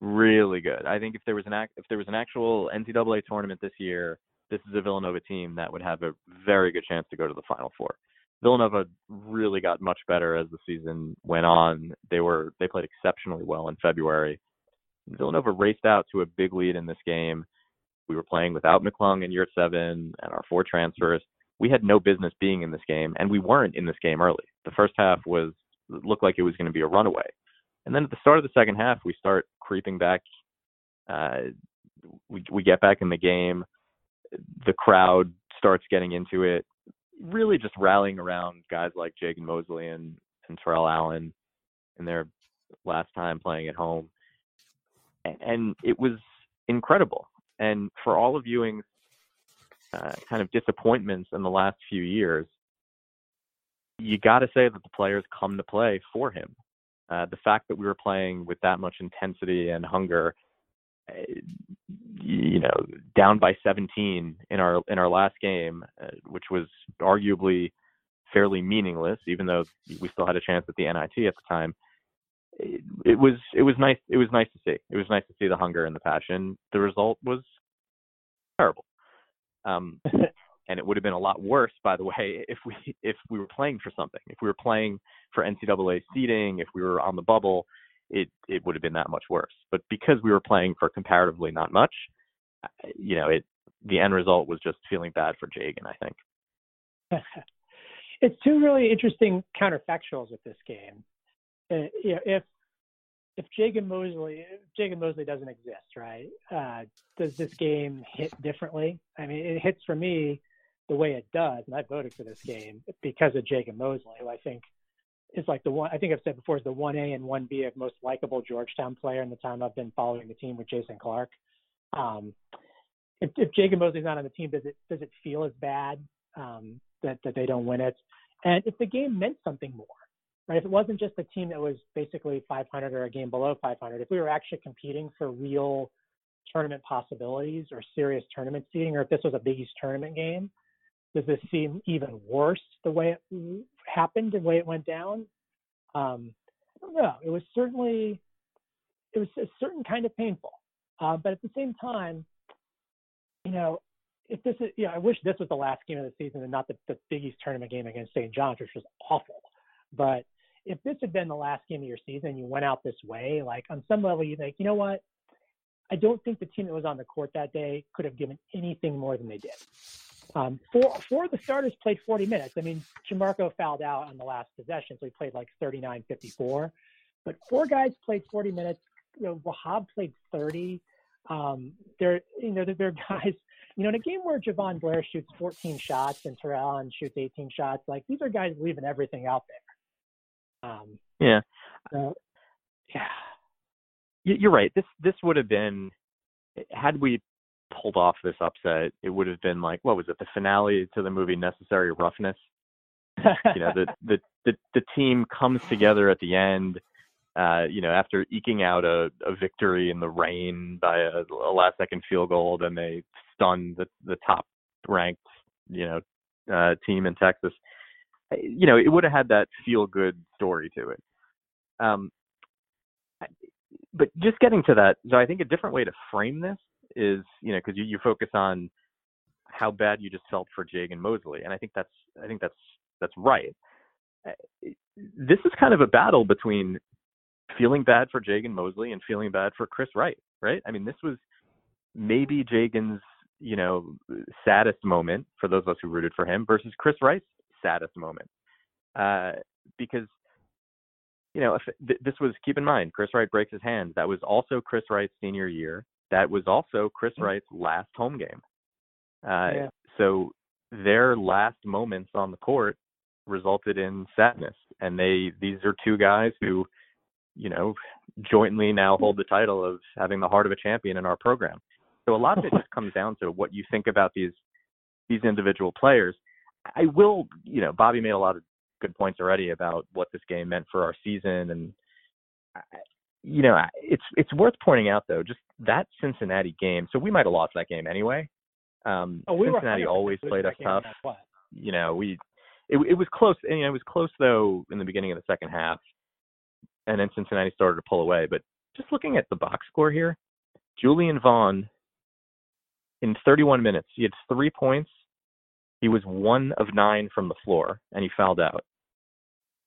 really good. I think if there was an act, if there was an actual NCAA tournament this year, this is a Villanova team that would have a very good chance to go to the Final Four. Villanova really got much better as the season went on. They were they played exceptionally well in February. Villanova raced out to a big lead in this game. We were playing without McClung in year seven and our four transfers. We had no business being in this game, and we weren't in this game early. The first half was looked like it was going to be a runaway, and then at the start of the second half, we start creeping back. Uh, we we get back in the game. The crowd starts getting into it really just rallying around guys like Jagan Mosley and, and Terrell Allen in their last time playing at home. And it was incredible. And for all of Ewing's uh, kind of disappointments in the last few years, you got to say that the players come to play for him. Uh, the fact that we were playing with that much intensity and hunger you know, down by 17 in our in our last game, uh, which was arguably fairly meaningless, even though we still had a chance at the NIT at the time. It, it was it was nice it was nice to see. It was nice to see the hunger and the passion. The result was terrible. Um, and it would have been a lot worse, by the way, if we if we were playing for something. If we were playing for NCAA seeding, if we were on the bubble, it it would have been that much worse. But because we were playing for comparatively not much, you know, it the end result was just feeling bad for Jagan. I think. it's two really interesting counterfactuals with this game. Uh, you know, if if Jagan Mosley Jagan Mosley doesn't exist, right? Uh, does this game hit differently? I mean, it hits for me the way it does, and I voted for this game because of Jagan Mosley, who I think is like the one I think I've said before is the one A and one B of most likable Georgetown player in the time I've been following the team with Jason Clark. Um, if, if Jagan Mosley's not on the team, does it does it feel as bad um, that that they don't win it? And if the game meant something more, right? If it wasn't just a team that was basically 500 or a game below 500, if we were actually competing for real tournament possibilities or serious tournament seeding, or if this was a Big East tournament game, does this seem even worse the way it happened, and the way it went down? Um, I don't know. It was certainly it was a certain kind of painful, uh, but at the same time, you know, if this is, you know, I wish this was the last game of the season and not the, the Big East tournament game against St. John's, which was awful. But if this had been the last game of your season, you went out this way, like on some level, you think, you know what? I don't think the team that was on the court that day could have given anything more than they did. Um, four, four of the starters played 40 minutes. I mean, Jamorko fouled out on the last possession, so he played like 39 54. But four guys played 40 minutes. You know, Wahab played 30. Um, they're, you know, they're guys, you know, in a game where Jahvon Blair shoots 14 shots and Terrell Allen shoots 18 shots, like these are guys leaving everything out there. Um, yeah. So, yeah. You're right. This this would have been had we pulled off this upset, it would have been like what was it, the finale to the movie Necessary Roughness? you know, the, the the the team comes together at the end. Uh, you know, after eking out a, a victory in the rain by a, a last second field goal, then they stun the the top ranked, you know, uh, team in Texas. You know, it would have had that feel good story to it. Um, but just getting to that, so I think a different way to frame this is you know because you, you focus on how bad you just felt for Jagan Mosley, and I think that's I think that's that's right. Uh, this is kind of a battle between feeling bad for Jagan Mosley and feeling bad for Chris Wright, right? I mean, this was maybe Jagan's you know saddest moment for those of us who rooted for him versus Chris Wright's saddest moment, uh, because you know if th- this was keep in mind Chris Wright breaks his hand. That was also Chris Wright's senior year that was also Chris mm. Wright's last home game. Uh, yeah. So their last moments on the court resulted in sadness, and they these are two guys who, you know, jointly now hold the title of having the heart of a champion in our program. So a lot of it just comes down to what you think about these these individual players. I will, you know, Bobby made a lot of good points already about what this game meant for our season, and you know, it's it's worth pointing out though, just that Cincinnati game. So we might have lost that game anyway. Um, oh, we Cincinnati always played us tough. You know, we it, it was close. And, you know, it was close though in the beginning of the second half, and then Cincinnati started to pull away. But just looking at the box score here, Julian Vaughn in 31 minutes, he had three points. He was one of nine from the floor, and he fouled out.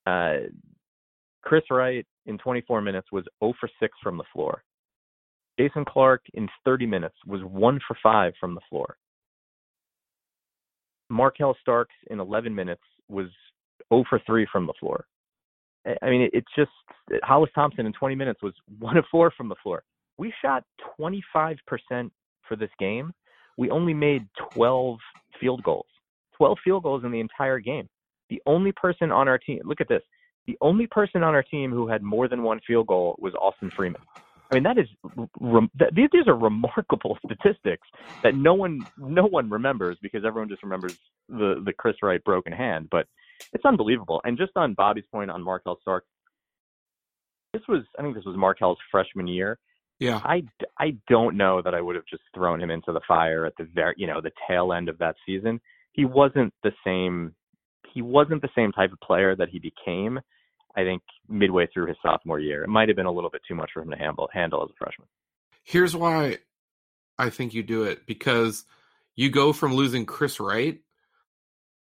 Uh, Chris Wright in 24 minutes was 0 for 6 from the floor. Jason Clark in 30 minutes was 1 for 5 from the floor. Markel Starks in 11 minutes was 0 for 3 from the floor. I mean, it's just Hollis Thompson in 20 minutes was 1 of 4 from the floor. We shot 25% for this game. We only made 12 field goals. 12 field goals in the entire game. The only person on our team, look at this, the only person on our team who had more than one field goal was Austin Freeman. I mean, that is that, these these are remarkable statistics that no one no one remembers because everyone just remembers the the Chris Wright broken hand. But it's unbelievable. And just on Bobby's point on Markel Stark, this was I think this was Markel's freshman year. Yeah. I, I don't know that I would have just thrown him into the fire at the very you know the tail end of that season. He wasn't the same he wasn't the same type of player that he became. I think midway through his sophomore year, it might have been a little bit too much for him to handle handle as a freshman. Here's why I think you do it because you go from losing Chris Wright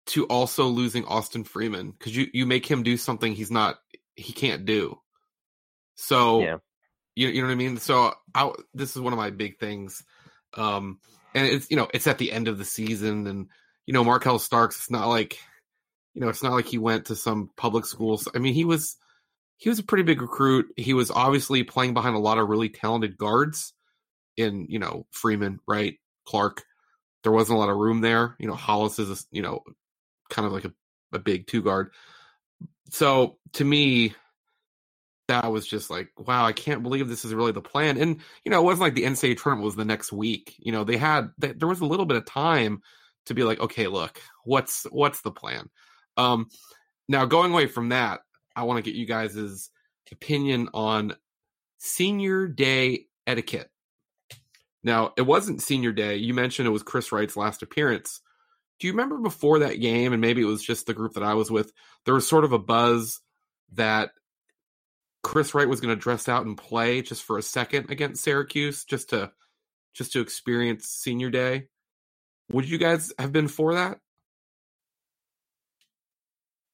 to also losing Austin Freeman because you you make him do something he's not he can't do. So yeah. you you know what I mean. So I, this is one of my big things, um, and it's you know it's at the end of the season, and you know Markel Starks. It's not like you know, it's not like he went to some public schools. I mean, he was he was a pretty big recruit. He was obviously playing behind a lot of really talented guards in, you know, Freeman, right? Clark. There wasn't a lot of room there. You know, Hollis is, a, you know, kind of like a, a big two guard. So to me, that was just like, wow, I can't believe this is really the plan. And, you know, it wasn't like the NCAA tournament was the next week. You know, they had, they, there was a little bit of time to be like, okay, look, what's, what's the plan? Um, now, going away from that, I want to get you guys' opinion on senior day etiquette. Now, it wasn't senior day. You mentioned it was Chris Wright's last appearance. Do you remember before that game, and maybe it was just the group that I was with, there was sort of a buzz that Chris Wright was going to dress out and play just for a second against Syracuse, just to just to experience senior day. Would you guys have been for that?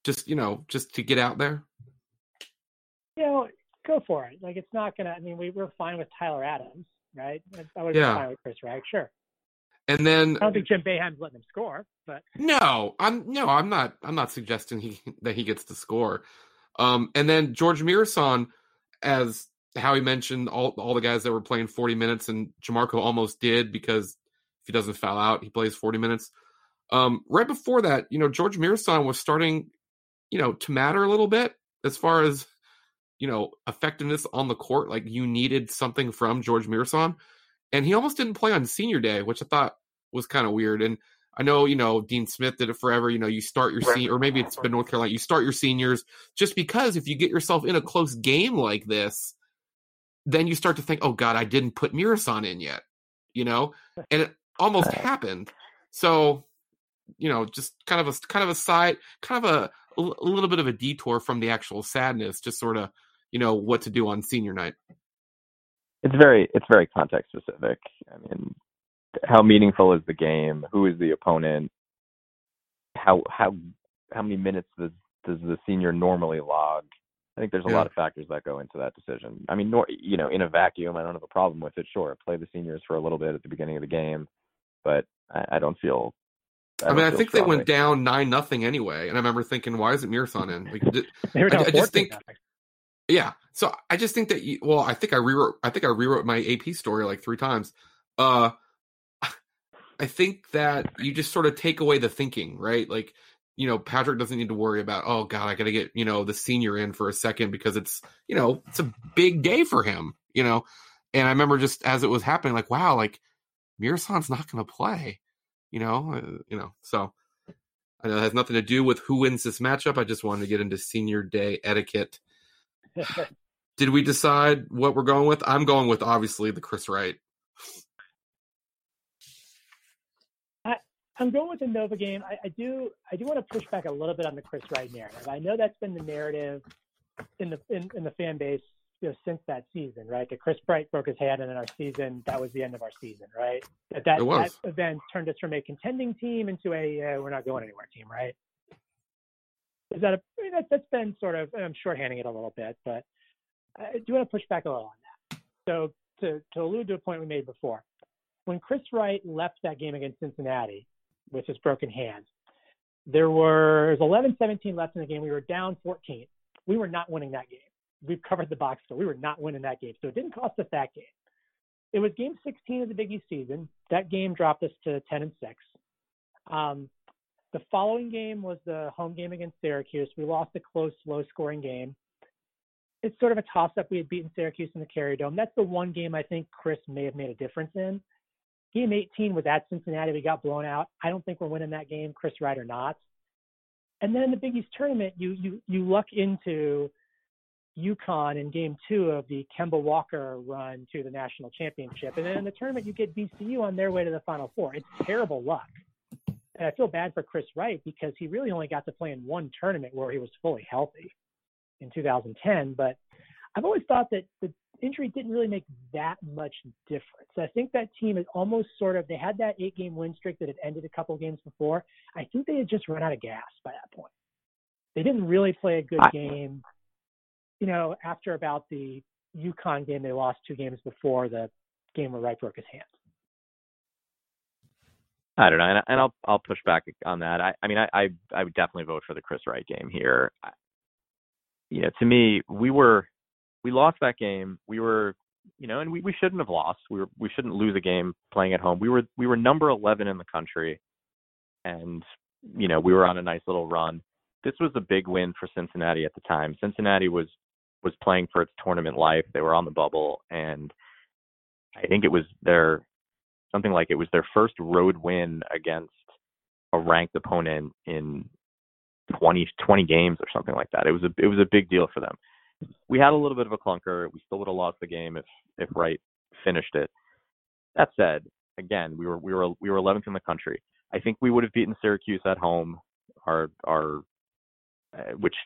Just you know just to get out there? You know go for it. Like it's not gonna i mean we, we're fine with tyler adams right? I would yeah. be fine with chris Wright, sure. And then i don't think jim Boeheim's letting him score but no i'm no i'm not i'm not suggesting he that he gets to score. Um and then george muresan as howie mentioned all all the guys that were playing 40 minutes and jamorko almost did because if he doesn't foul out he plays 40 minutes. Um, right before that, you know, George Muresan was starting you know, to matter a little bit as far as, you know, effectiveness on the court. Like you needed something from George Muresan. And he almost didn't play on senior day, which I thought was kind of weird. And I know, you know, Dean Smith did it forever. You know, you start your senior, or maybe it's been North Carolina, you start your seniors just because if you get yourself in a close game like this, then you start to think, oh God, I didn't put Muresan in yet, you know? And it almost happened. So, you know, just kind of a kind of a side, kind of a a little bit of a detour from the actual sadness, just sort of, you know, what to do on senior night. It's very it's very context specific. I mean, how meaningful is the game? Who is the opponent? How how how many minutes does does the senior normally log? I think there's a yeah. lot of factors that go into that decision. I mean, nor, you know, in a vacuum, I don't have a problem with it. Sure, play the seniors for a little bit at the beginning of the game, but I, I don't feel I, I mean, I think strongly. they went down nine nothing anyway, and I remember thinking, why isn't Muresan in? Like, did, I, I just think, nothing. yeah. So I just think that, you, well, I think I rewrote, I think I rewrote my AP story like three times. Uh, I think that you just sort of take away the thinking, right? Like, you know, Patrick doesn't need to worry about, oh God, I got to get, you know, the senior in for a second because it's, you know, it's a big day for him, you know? And I remember just as it was happening, like, wow, like Muresan's not going to play you know, uh, you know. So I know it has nothing to do with who wins this matchup. I just wanted to get into senior day etiquette. Did we decide what we're going with? I'm going with obviously the Chris Wright. I I'm going with the Nova game. I, I do I do want to push back a little bit on the Chris Wright narrative. I know that's been the narrative in the in, in the fan base you know, since that season, right? That Chris Wright broke his hand and in our season. That was the end of our season, right? That that, that event turned us from a contending team into a uh, we're not going anywhere team, right? Is that a I mean, that, that's been sort of I'm shorthanding it a little bit, but I do want to push back a little on that. So to to allude to a point we made before, when Chris Wright left that game against Cincinnati with his broken hand, there was 11-17 left in the game. We were down 14. We were not winning that game we've covered the box score. We were not winning that game, so it didn't cost us that game. It was game 16 of the Big East season. That game dropped us to 10 and six. Um, the following game was the home game against Syracuse. We lost a close, low-scoring game. It's sort of a toss-up. We had beaten Syracuse in the Carrier Dome. That's the one game I think Chris may have made a difference in. Game 18 was at Cincinnati. We got blown out. I don't think we're winning that game, Chris Wright or not. And then in the Big East tournament, you you you luck into UConn in game two of the Kemba Walker run to the national championship. And then in the tournament, you get VCU on their way to the Final Four. It's terrible luck. And I feel bad for Chris Wright because he really only got to play in one tournament where he was fully healthy in 2010. But I've always thought that the injury didn't really make that much difference. I think that team is almost sort of, they had that eight game win streak that had ended a couple games before. I think they had just run out of gas by that point. They didn't really play a good game you know, after about the UConn game, they lost two games before the game where Wright broke his hand. I don't know, and, I'll I'll push back on that. I I mean I, I I would definitely vote for the Chris Wright game here. You know, to me, we were we lost that game. We were you know, and we, we shouldn't have lost. We were we shouldn't lose a game playing at home. We were we were number eleven in the country, and you know we were on a nice little run. This was a big win for Cincinnati at the time. Cincinnati was was playing for its tournament life. They were on the bubble, and I think it was their something like it was their first road win against a ranked opponent in 20, 20 games or something like that. It was a it was a big deal for them. We had a little bit of a clunker. We still would have lost the game if if Wright finished it. That said, again, we were we were we were 11th in the country. I think we would have beaten Syracuse at home, our our uh, which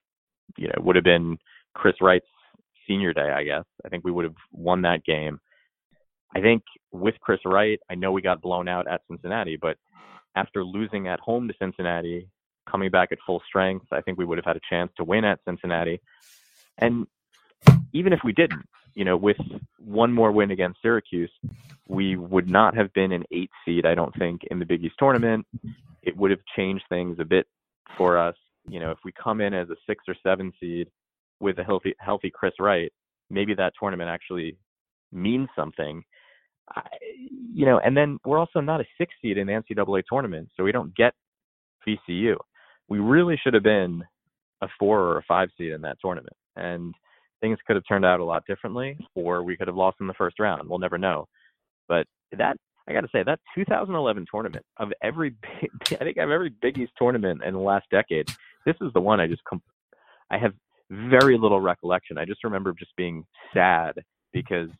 you know would have been Chris Wright's senior day, I guess. I think we would have won that game. I think with Chris Wright, I know we got blown out at Cincinnati, but after losing at home to Cincinnati, coming back at full strength, I think we would have had a chance to win at Cincinnati. And even if we didn't, you know, with one more win against Syracuse, we would not have been an eight seed, I don't think, in the Big East tournament. It would have changed things a bit for us. You know, if we come in as a six or seven seed, with a healthy healthy Chris Wright, maybe that tournament actually means something. I, you know, and then we're also not a six seed in the NCAA tournament, so we don't get VCU. We really should have been a four or a five seed in that tournament, and things could have turned out a lot differently, or we could have lost in the first round. We'll never know. But that I got to say that 2011 tournament of every I think of every Big East tournament in the last decade, this is the one I just com- I have very little recollection. I just remember just being sad because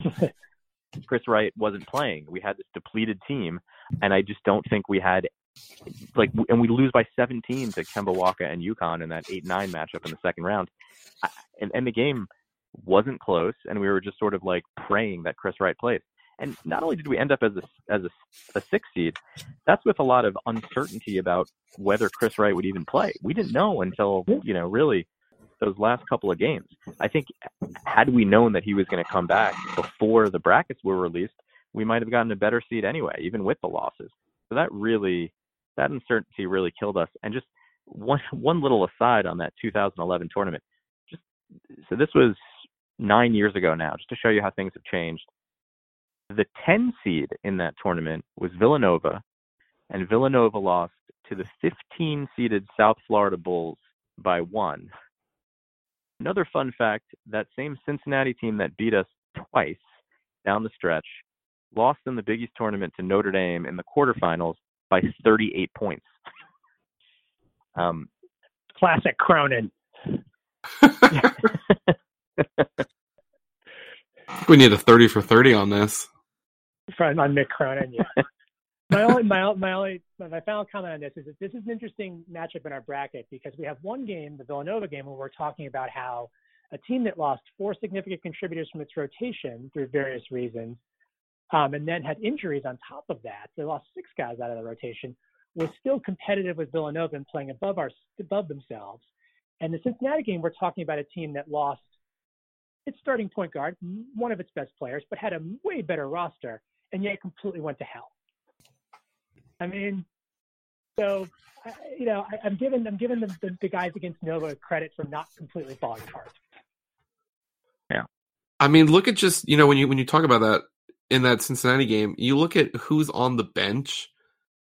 Chris Wright wasn't playing. We had this depleted team, and I just don't think we had like, and we lose by 17 to Kemba Walker and UConn in that eight nine matchup in the second round, I, and, and the game wasn't close, and we were just sort of like praying that Chris Wright plays. And not only did we end up as a as a, a six seed, that's with a lot of uncertainty about whether Chris Wright would even play. We didn't know until you know really those last couple of games. I think had we known that he was going to come back before the brackets were released, we might have gotten a better seed anyway, even with the losses. So that really, that uncertainty really killed us. And just one one little aside on that 2011 tournament. Just so this was nine years ago now, just to show you how things have changed. The 10 seed in that tournament was Villanova, and Villanova lost to the 15 seeded South Florida Bulls by one. Another fun fact that same Cincinnati team that beat us twice down the stretch lost in the Big East tournament to Notre Dame in the quarterfinals by 38 points. um, Classic Cronin. we need a 30 for 30 on this. On Mick Cronin, yeah. my only my my only my final comment on this is that this is an interesting matchup in our bracket because we have one game, the Villanova game, where we're talking about how a team that lost four significant contributors from its rotation through various reasons, um, and then had injuries on top of that, they lost six guys out of the rotation, was still competitive with Villanova and playing above our above themselves. And the Cincinnati game, we're talking about a team that lost its starting point guard, one of its best players, but had a way better roster, and yet completely went to hell. I mean, so you know, I, am giving I'm giving the, the, the guys against Nova credit for not completely falling apart. Yeah, I mean, look at just you know when you when you talk about that in that Cincinnati game, you look at who's on the bench.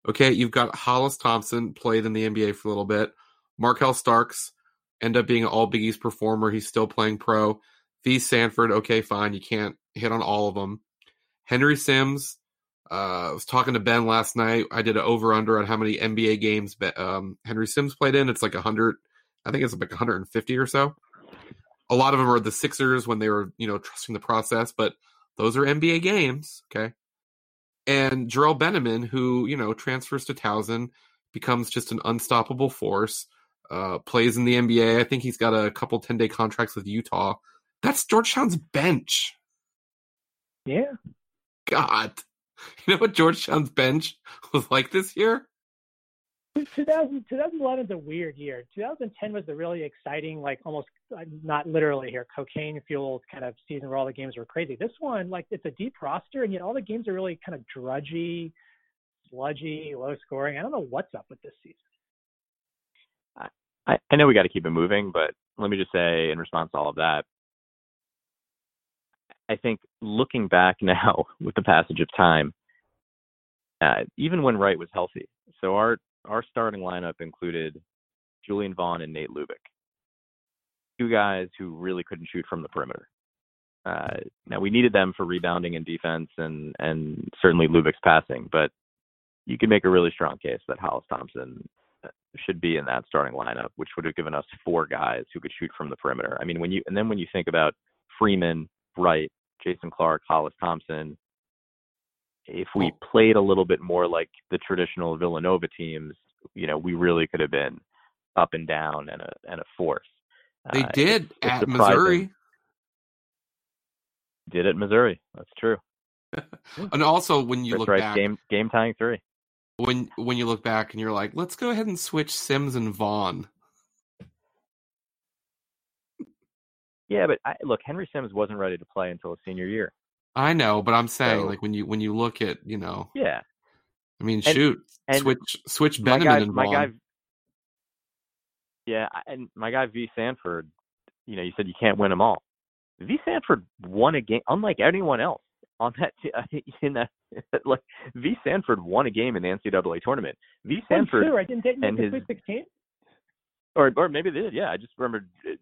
Okay, you've got Hollis Thompson played in the NBA for a little bit. Markel Starks end up being an All Big East performer. He's still playing pro. Vee Sanford, okay, fine. You can't hit on all of them. Henry Sims, uh, I was talking to Ben last night. I did an over under on how many NBA games um, Henry Sims played in. It's like 100, I think it's like 150 or so. A lot of them are the Sixers when they were, you know, trusting the process, but those are NBA games. Okay. And Jerrelle Benimon, who, you know, transfers to Towson, becomes just an unstoppable force, uh, plays in the NBA. I think he's got a couple 10 day contracts with Utah. That's Georgetown's bench. Yeah. God. You know what Georgetown's bench was like this year? 2000, 2011 is a weird year. 2010 was the really exciting, like almost uh, not literally here, cocaine fueled kind of season where all the games were crazy. This one, like it's a deep roster, and yet all the games are really kind of drudgy, sludgy, low scoring. I don't know what's up with this season. I, I know we got to keep it moving, but let me just say in response to all of that, I think looking back now with the passage of time, uh, even when Wright was healthy, so our our starting lineup included Julian Vaughn and Nate Lubick, two guys who really couldn't shoot from the perimeter. Uh, now we needed them for rebounding and defense, and and certainly Lubick's passing, but you could make a really strong case that Hollis Thompson uh, should be in that starting lineup, which would have given us four guys who could shoot from the perimeter. I mean, when you and then when you think about Freeman, Wright, Jason Clark, Hollis Thompson. If we played a little bit more like the traditional Villanova teams, you know, we really could have been up and down and a and a force. They uh, did it's, it's at surprising. Missouri. Did at Missouri. That's true. and also when you look right. back, game game tying three. When when you look back and you're like, let's go ahead and switch Sims and Vaughn. Yeah, but I, look, Henry Sims wasn't ready to play until his senior year. I know, but I'm saying so, like when you when you look at you know. Yeah. I mean, and, shoot, and switch switch Benimon and my guy. Yeah, and my guy Vee Sanford, you know, you said you can't win them all. Vee Sanford won a game, unlike anyone else on that in that like Vee Sanford won a game in the NCAA tournament. Vee Sanford oh, Didn't, didn't and his 16? or or maybe they did. Yeah, I just remember uh,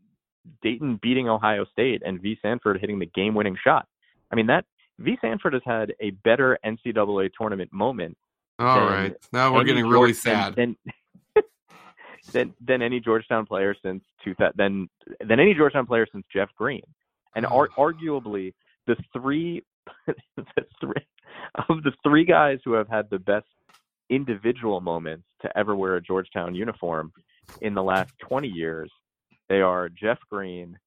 Dayton beating Ohio State and Vee Sanford hitting the game-winning shot. I mean that Vee Sanford has had a better NCAA tournament moment. All right, now we're getting really sad. Than, than, than any Georgetown player since two than than any Georgetown player since Jeff Green, and ar- arguably the three the three of the three guys who have had the best individual moments to ever wear a Georgetown uniform in the last 20 years they are Jeff Green,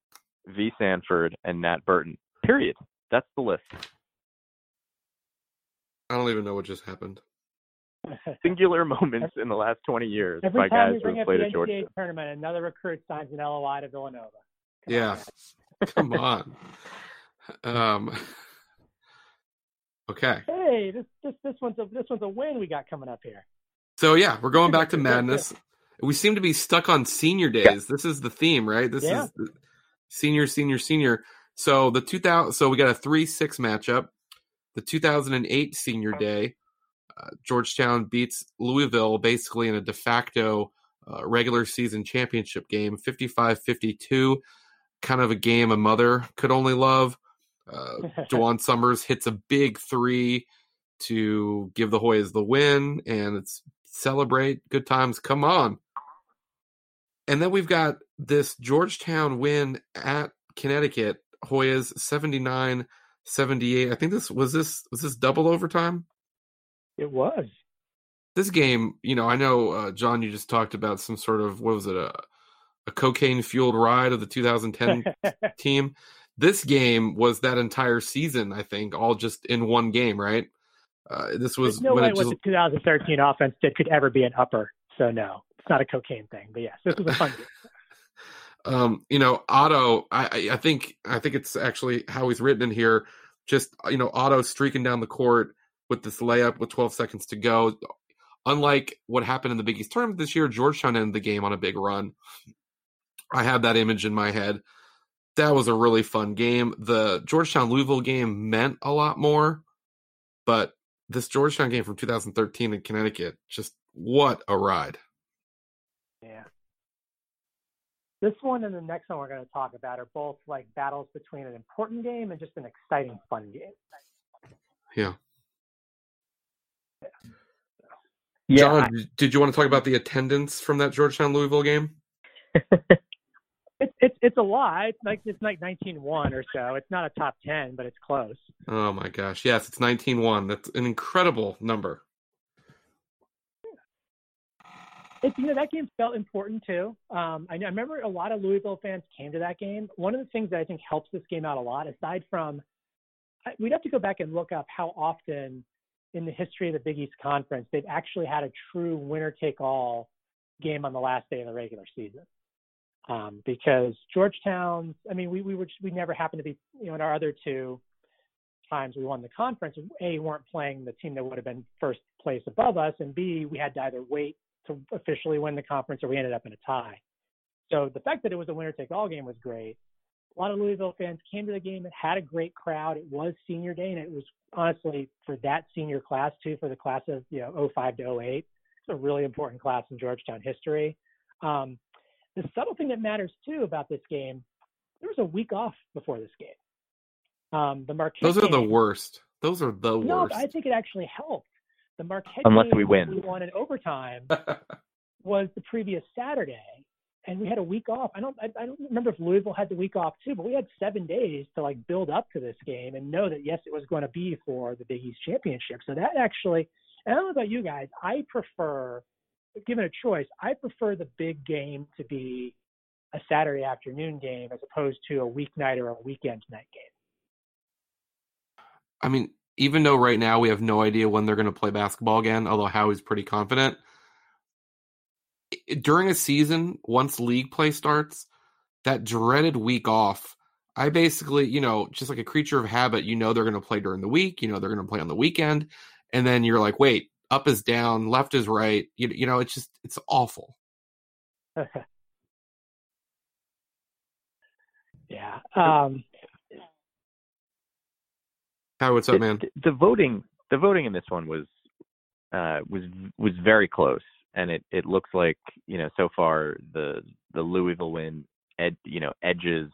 Vee Sanford, and Nat Burton. Period. That's the list. I don't even know what just happened. Singular moments in the last 20 years Every by time guys who have played at Georgia. tournament, another recruit signs an LOI to Villanova. Come yeah. On, Come on. Um, okay. Hey, this, this this one's a this one's a win we got coming up here. So yeah, we're going back to madness we seem to be stuck on senior days. This is the theme, right? This yeah. is senior, senior, senior. So the 2000, so we got a three six matchup. The 2008 senior day, uh, Georgetown beats Louisville basically in a de facto uh, regular season championship game, 55 52. Kind of a game a mother could only love. Uh, Dajuan Summers hits a big three to give the Hoyas the win, and it's celebrate good times. Come on. And then we've got this Georgetown win at Connecticut, Hoyas 79 78. I think this was this was this double overtime? It was. this game, you know, I know uh, John, you just talked about some sort of what was it a a cocaine fueled ride of the 2010 team. This game was that entire season, I think, all just in one game, right? Uh, this was There's no when way what just, the 2013 offense did could ever be an upper. So no, not a cocaine thing. But yes, this was a fun game. um, you know, Otto. I, I think I think it's actually how he's written in here. Just you know, Otto streaking down the court with this layup with 12 seconds to go. Unlike what happened in the Big East tournament this year, Georgetown ended the game on a big run. I have that image in my head. That was a really fun game. The Georgetown Louisville game meant a lot more, but this Georgetown game from 2013 in Connecticut, just what a ride. Yeah. This one and the next one we're going to talk about are both like battles between an important game and just an exciting, fun game. Yeah. Yeah, John, did you want to talk about the attendance from that Georgetown Louisville game? It's it's it's a lot. It's like it's like 19-1 or so. It's not a top ten, but it's close. Oh my gosh. Yes, it's 19-1. That's an incredible number. You know that game felt important too. Um, I, I remember a lot of Louisville fans came to that game. One of the things that I think helps this game out a lot, aside from, we'd have to go back and look up how often in the history of the Big East Conference they've actually had a true winner-take-all game on the last day of the regular season. Um, because Georgetown, I mean, we we were just, we never happened to be, you know, in our other two times we won the conference, a weren't playing the team that would have been first place above us, and b we had to either wait to officially win the conference or we ended up in a tie. So the fact that it was a winner take all game was great. A lot of Louisville fans came to the game. It had a great crowd. It was senior day, and it was honestly for that senior class too, for the class of you know 05 to 08. It's a really important class in Georgetown history. Um, the subtle thing that matters too about this game, there was a week off before this game. Um, the Marquette Those are the game- worst. Those are the No, worst. I think it actually helped. The Marquette Unless game we win. we won in overtime was the previous Saturday, and we had a week off. I don't, I, I don't remember if Louisville had the week off too, but we had seven days to like build up to this game and know that yes, it was going to be for the Big East championship. So that actually, and I don't know about you guys, I prefer, given a choice, I prefer the big game to be a Saturday afternoon game as opposed to a weeknight or a weekend night game. I mean, even though right now we have no idea when they're going to play basketball again, although Howie's pretty confident. During a season, once league play starts, that dreaded week off, I basically, you know, just like a creature of habit, you know they're going to play during the week, you know they're going to play on the weekend, and then you're like, wait, up is down, left is right. You, you know, it's just it's awful. yeah. Um, Howie, what's up, the, man? the voting the voting in this one was uh, was was very close, and it it looks like you know so far the the Louisville win ed, you know edges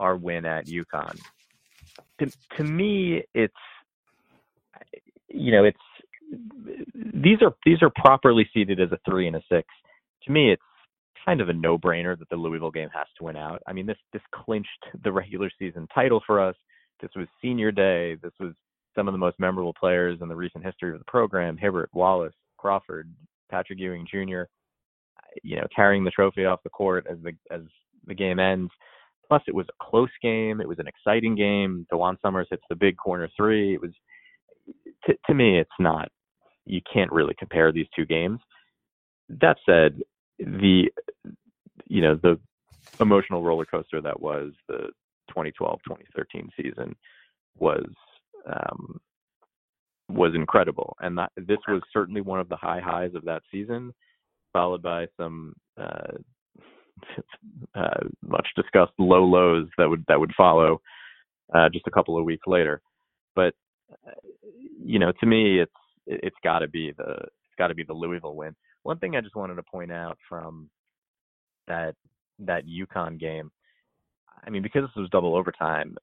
our win at UConn. To to me, it's you know it's these are these are properly seeded as a three and a six. To me, it's kind of a no brainer that the Louisville game has to win out. I mean this this clinched the regular season title for us. This was senior day. This was some of the most memorable players in the recent history of the program: Hibbert, Wallace, Crawford, Patrick Ewing Jr. You know, carrying the trophy off the court as the as the game ends. Plus, it was a close game. It was an exciting game. Dajuan Summers hits the big corner three. It was to, to me, it's not. You can't really compare these two games. That said, the you know the emotional roller coaster that was the 2012-2013 season was um, was incredible, and that this was certainly one of the high highs of that season, followed by some uh, uh, much discussed low lows that would that would follow uh, just a couple of weeks later. But uh, you know, to me, it's it's got to be the it's got to be the Louisville win. One thing I just wanted to point out from that that UConn game, I mean, because this was double overtime,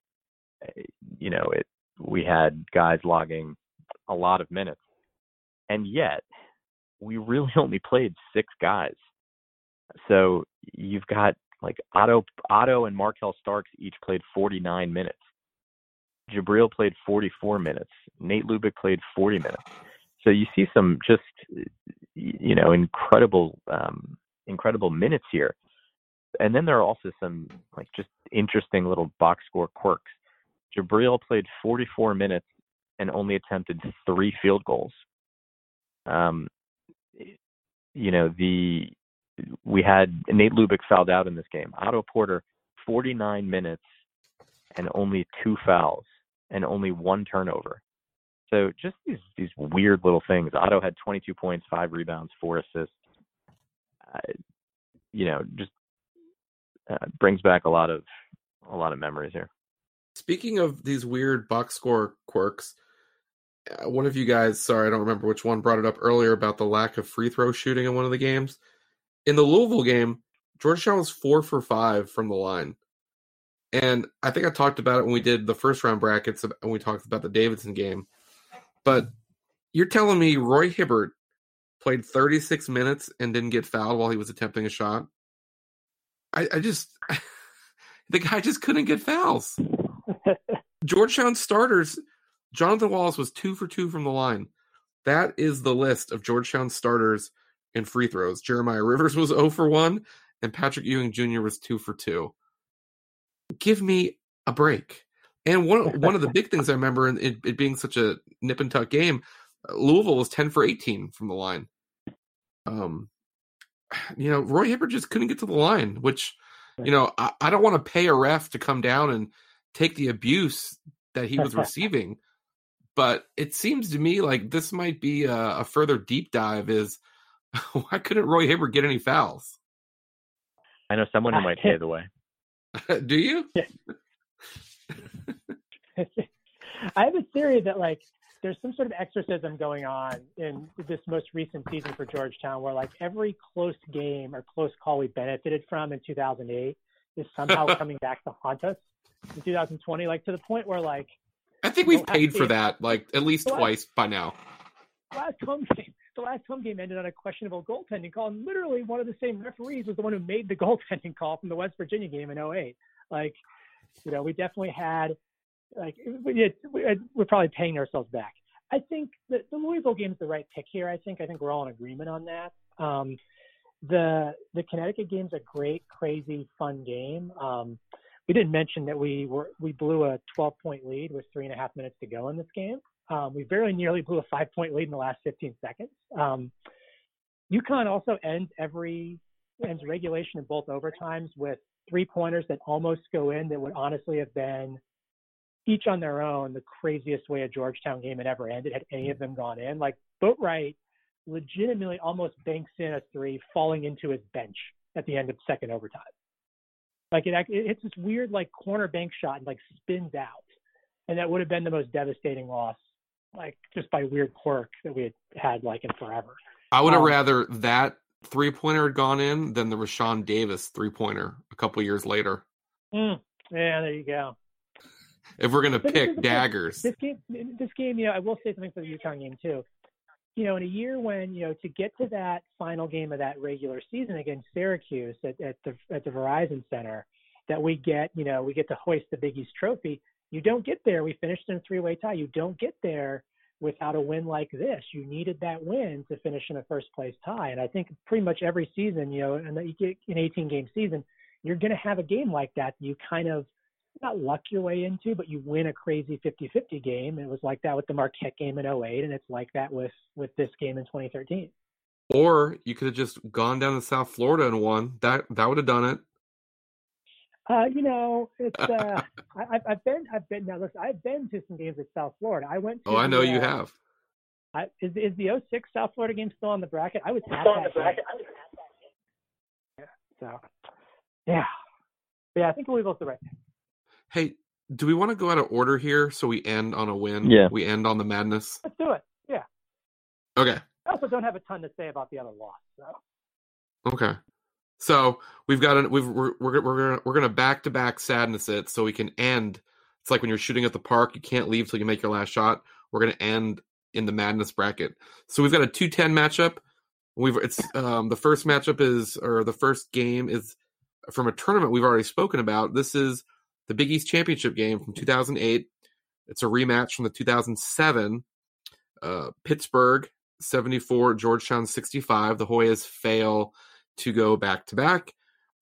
eh, you know, it we had guys logging a lot of minutes, and yet we really only played six guys. So you've got like Otto Otto and Markel Starks each played 49 minutes. Jabril played 44 minutes. Nate Lubick played 40 minutes. So you see some just you know incredible um, incredible minutes here, and then there are also some like just interesting little box score quirks. Jabril played 44 minutes and only attempted three field goals. Um, you know the we had Nate Lubick fouled out in this game. Otto Porter 49 minutes and only two fouls and only one turnover. So just these these weird little things. Otto had 22 points, five rebounds, four assists. Uh, you know, just uh, brings back a lot of a lot of memories here. Speaking of these weird box score quirks, uh, one of you guys, sorry, I don't remember which one, brought it up earlier about the lack of free throw shooting in one of the games. In the Louisville game, Georgetown was four for five from the line. And I think I talked about it when we did the first round brackets and we talked about the Davidson game. But you're telling me Roy Hibbert played 36 minutes and didn't get fouled while he was attempting a shot? I, I just, the guy just couldn't get fouls. Georgetown starters, Jonathan Wallace was two for two from the line. That is the list of Georgetown starters in free throws. Jeremiah Rivers was 0 for 1, and Patrick Ewing Jr. was 2 for 2. Give me a break. And one one of the big things I remember in it, it, being such a nip and tuck game, Louisville was 10 for 18 from the line. Um, you know, Roy Hibbert just couldn't get to the line, which, you know, I, I don't want to pay a ref to come down and take the abuse that he was receiving. But it seems to me like this might be a, a further deep dive is why couldn't Roy Hibbert get any fouls? I know someone who might pay the way. Do you? I have a theory that like there's some sort of exorcism going on in this most recent season for Georgetown where like every close game or close call we benefited from in 2008 is somehow coming back to haunt us in 2020 like to the point where like I think we've paid for that like at least twice by now. Last home game the last home game ended on a questionable goaltending call, and literally one of the same referees was the one who made the goaltending call from the West Virginia game in 08. Like, you know, we definitely had, like, we, we're probably paying ourselves back. I think that the Louisville game is the right pick here. I think I think we're all in agreement on that. Um, the the Connecticut game's a great, crazy, fun game. Um, we didn't mention that we were we blew a 12 point lead with three and a half minutes to go in this game. Um, we very nearly blew a five point lead in the last 15 seconds. Um, UConn also ends every ends regulation in both overtimes with three pointers that almost go in that would honestly have been each on their own the craziest way a Georgetown game had ever ended had any of them gone in. Like Boatwright legitimately almost banks in a three falling into his bench at the end of second overtime. Like it, it hits this weird like corner bank shot and like spins out. And that would have been the most devastating loss like just by weird quirk that we had had like in forever. I would have um, rather that three pointer had gone in than the Rashawn Davis three pointer a couple years later. Mm, yeah, there you go. If we're gonna but pick daggers, this game, this game, you know, I will say something for the UConn game too. You know, in a year when you know to get to that final game of that regular season against Syracuse at, at the at the Verizon Center, that we get, you know, we get to hoist the Big East trophy you don't get there. We finished in a three-way tie. You don't get there without a win like this. You needed that win to finish in a first-place tie. And I think pretty much every season, you know, get an 18-game season, you're going to have a game like that. You kind of not luck your way into, but you win a crazy 50-50 game. It was like that with the Marquette game in 08, and it's like that with with this game in 2013. Or you could have just gone down to South Florida and won. That that would have done it. Uh, you know, it's uh, I, have been I've been now. Listen, I've been to some games at South Florida. I went. to Oh, I know the, you uh, have. I, is is the 06 South Florida game still on the bracket? I was at that. The bracket. Yeah, so, yeah, yeah. I think Louisville's the right. Hey, do we want to go out of order here so we end on a win? Yeah. We end on the madness. Let's do it. Yeah. Okay. I also don't have a ton to say about the other loss. So. Okay. So we've got an we've we're we're we're gonna we're gonna back to back sadness it so we can end. It's like when you're shooting at the park, you can't leave till you make your last shot. We're gonna end in the madness bracket. So we've got a two ten matchup. We've it's um the first matchup is or the first game is from a tournament we've already spoken about. This is the Big East Championship game from 2008. It's a rematch from the 2007 uh, Pittsburgh 74, Georgetown 65. The Hoyas fail to go back to back.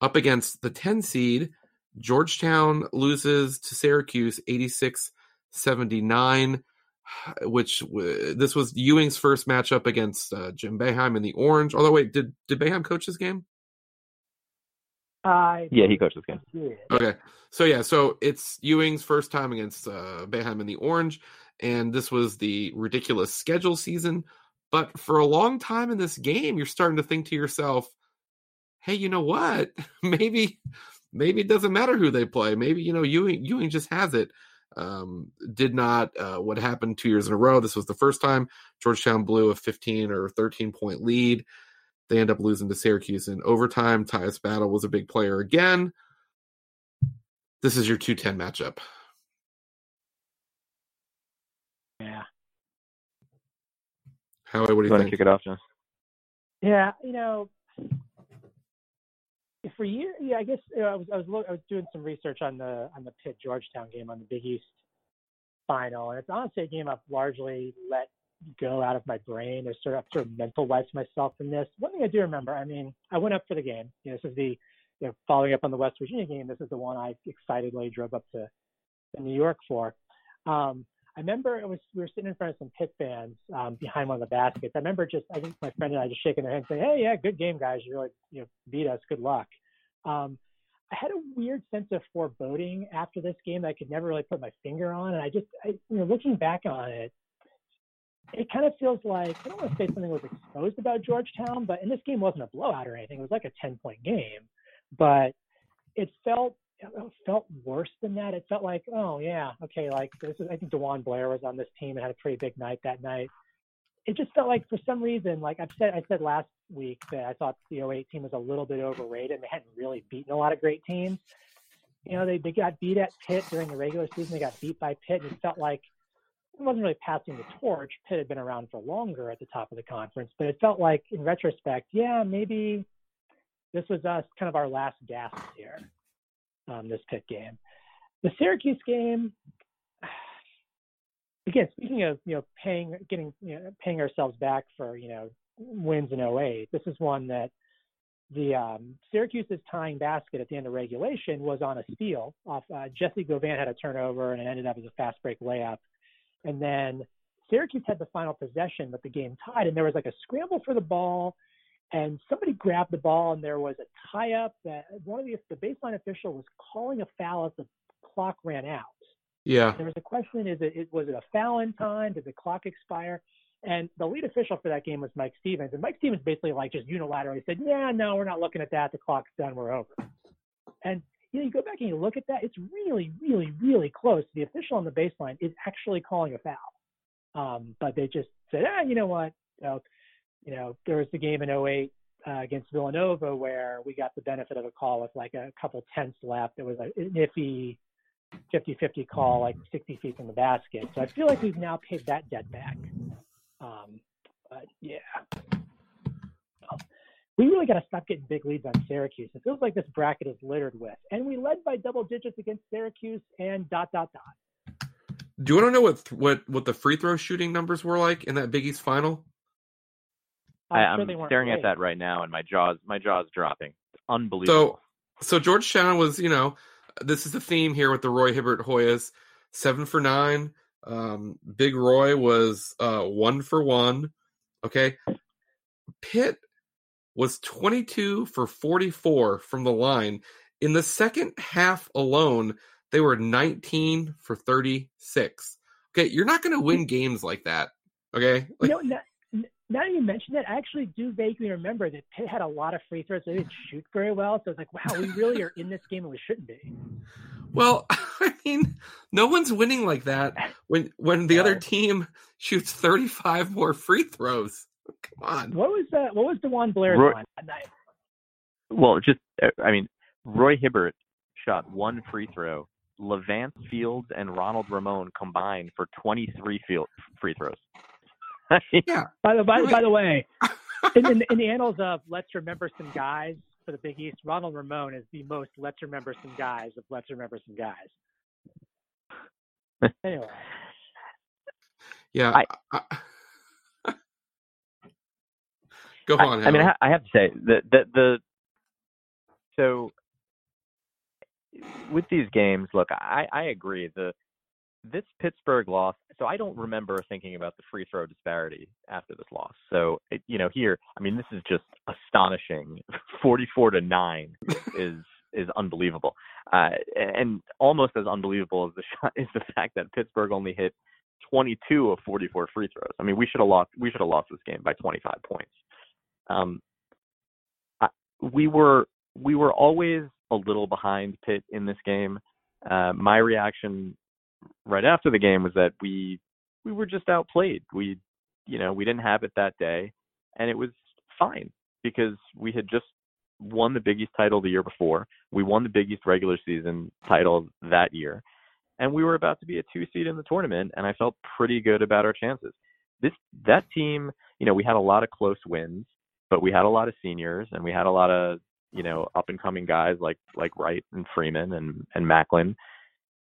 Up against the 10 seed, Georgetown loses to Syracuse 86 79, which this was Ewing's first matchup against uh, Jim Boeheim in the Orange. Although, wait, did, did Boeheim coach this game? Uh, yeah, he coached this game. Yeah. Okay. So, yeah, so it's Ewing's first time against uh, Boeheim in the Orange. And this was the ridiculous schedule season. But for a long time in this game, you're starting to think to yourself, hey, you know what? Maybe maybe it doesn't matter who they play. Maybe, you know, Ewing Ewing just has it. Um, did not uh, what happened two years in a row. This was the first time Georgetown blew a 15 or 13 point lead. They end up losing to Syracuse in overtime. Tyus Battle was a big player again. This is your 210 matchup. Yeah. Howie, what do you, You to think? kick it off, John? Yeah, you know, for years, yeah, I guess you know, I was I was look, I was doing some research on the on the Pitt Georgetown game on the Big East final, and it's honestly a game I've largely let go out of my brain. There's sort of sort of mental wipes myself from this. One thing I do remember, I mean, I went up for the game. You know, this is the you know, following up on the West Virginia game. This is the one I excitedly drove up to, to New York for. Um, I remember it was we were sitting in front of some pit fans um, behind one of the baskets. I remember just I think my friend and I just shaking their hands saying, "Hey, yeah, good game, guys. You really you know beat us. Good luck." Um, I had a weird sense of foreboding after this game that I could never really put my finger on, and I just I, you know looking back on it, it kind of feels like I don't want to say something was exposed about Georgetown, but and this game wasn't a blowout or anything. It was like a ten point game, but it felt it felt worse than that. It felt like, oh yeah, okay, like this is I think DeJuan Blair was on this team and had a pretty big night that night. It just felt like for some reason, like I've said I said last week that I thought the 08 team was a little bit overrated and they hadn't really beaten a lot of great teams. You know, they, they got beat at Pitt during the regular season, they got beat by Pitt, and it felt like it wasn't really passing the torch. Pitt had been around for longer at the top of the conference, but it felt like in retrospect, yeah, maybe this was us kind of our last gasp here um, this Pitt game. The Syracuse game, again, speaking of you know paying getting you know paying ourselves back for you know wins in 08, this is one that the um, Syracuse's tying basket at the end of regulation was on a steal off uh, Jessie Govan had a turnover and it ended up as a fast break layup, and then Syracuse had the final possession, but the game tied, and there was like a scramble for the ball and somebody grabbed the ball and there was a tie up that one of the the baseline official was calling a foul as the clock ran out. Yeah. There was a question: Is it was it a foul in time? Did the clock expire? And the lead official for that game was Mike Stevens, and Mike Stevens basically like just unilaterally said, "Yeah, no, we're not looking at that. The clock's done. We're over." And you know, you go back and you look at that; it's really, really, really close. The official on the baseline is actually calling a foul, um, but they just said, "Ah, you know what? You know, there was the game in 08 uh, against Villanova where we got the benefit of a call with like a couple tenths left. It was a, an iffy 50-50 call, like 60 feet from the basket. So I feel like we've now paid that debt back. Um, but yeah, we really got to stop getting big leads on Syracuse. It feels like this bracket is littered with, and we led by double digits against Syracuse and dot dot dot. Do you want to know what what what the free throw shooting numbers were like in that Big East final? I, I'm I'm sure they weren't staring at that right now, and my jaws my jaws dropping. It's unbelievable. So so Georgetown was, you know, this is the theme here with the Roy Hibbert Hoyas, seven for nine. Um, Big Roy was uh, one for one. Okay, Pitt was twenty two for forty four from the line. In the second half alone, they were nineteen for thirty six. Okay, you're not going to win games like that. Okay, You know, now, now that you mention it, I actually do vaguely remember that Pitt had a lot of free throws. They didn't shoot very well, so it's like, wow, we really are in this game and we shouldn't be. Well, I mean, no one's winning like that when when the other team shoots 35 more free throws. Come on. What was that? what was DeJuan Blair's Roy- line that night? Well, just uh, I mean, Roy Hibbert shot one free throw. Levance Fields and Ronald Ramon combined for 23 field free throws. I mean, By the by, by the way, in, in, in the annals of let's remember some guys for the Big East, Ronald Ramon is the most let's remember some guys of let's remember some guys. Anyway, Yeah. I- I- Go on. I, I mean, I, I have to say that the, the so with these games, look, I, I agree. The this Pittsburgh loss. So I don't remember thinking about the free throw disparity after this loss. So it, you know, here, I mean, this is just astonishing. Forty-four to nine is is unbelievable, uh, and almost as unbelievable as the shot is the fact that Pittsburgh only hit 22 of 44 free throws. I mean, we should have lost. We should have lost this game by 25 points. Um, I, we were we were always a little behind Pitt in this game. Uh, my reaction right after the game was that we we were just outplayed. We you know we didn't have it that day, and it was fine because we had just won the Big East title the year before. We won the Big East regular season title that year, and we were about to be a two seed in the tournament, and I felt pretty good about our chances. This that team, you know, we had a lot of close wins, but we had a lot of seniors, and we had a lot of you know up and coming guys like like Wright and Freeman and and Macklin,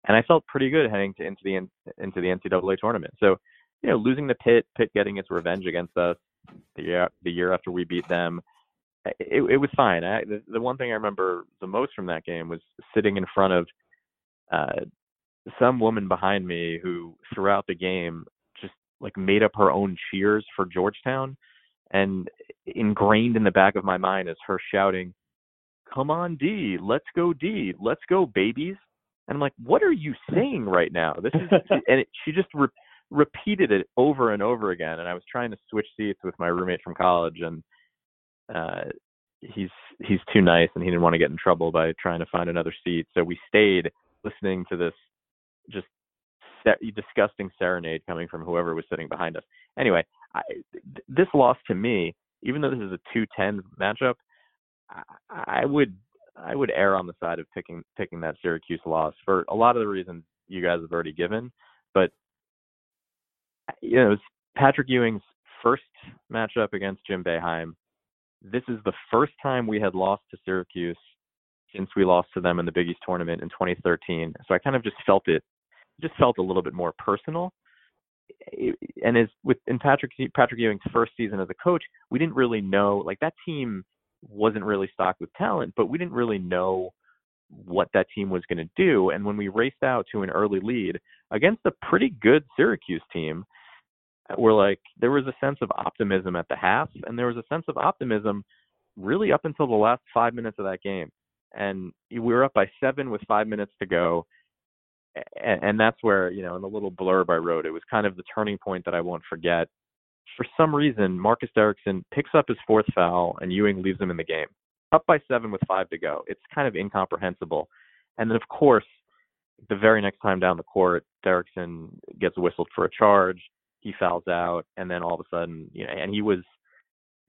and I felt pretty good heading to into the into the NCAA tournament. So, you know, losing the Pitt, Pitt getting its revenge against us the year the year after we beat them, it, it was fine. I, the, the one thing I remember the most from that game was sitting in front of uh, some woman behind me who, throughout the game, just like made up her own cheers for Georgetown, and ingrained in the back of my mind is her shouting, "Come on, D, let's go, D, let's go, babies." And I'm like, "What are you saying right now?" This is, and it, she just re- repeated it over and over again. And I was trying to switch seats with my roommate from college, and uh, he's he's too nice, and he didn't want to get in trouble by trying to find another seat. So we stayed listening to this just disgusting serenade coming from whoever was sitting behind us. Anyway, I, this loss to me, even though this is a 2-10 matchup, I, I would I would err on the side of picking picking that Syracuse loss for a lot of the reasons you guys have already given. But you know, it's Patrick Ewing's first matchup against Jim Boeheim. This is the first time we had lost to Syracuse since we lost to them in the Big East tournament in 2013. So I kind of just felt it, just felt a little bit more personal. And as with in Patrick Patrick Ewing's first season as a coach, we didn't really know like that team wasn't really stocked with talent, but we didn't really know what that team was going to do. And when we raced out to an early lead against a pretty good Syracuse team, we're like there was a sense of optimism at the half, and there was a sense of optimism really up until the last five minutes of that game. And we were up by seven with five minutes to go. And, and that's where, you know, in the little blurb I wrote, it was kind of the turning point that I won't forget for some reason, Marcus Derrickson picks up his fourth foul and Ewing leaves him in the game. Up by seven with five to go. It's kind of incomprehensible. And then, of course, the very next time down the court, Derrickson gets whistled for a charge. He fouls out, and then all of a sudden, you know, and he was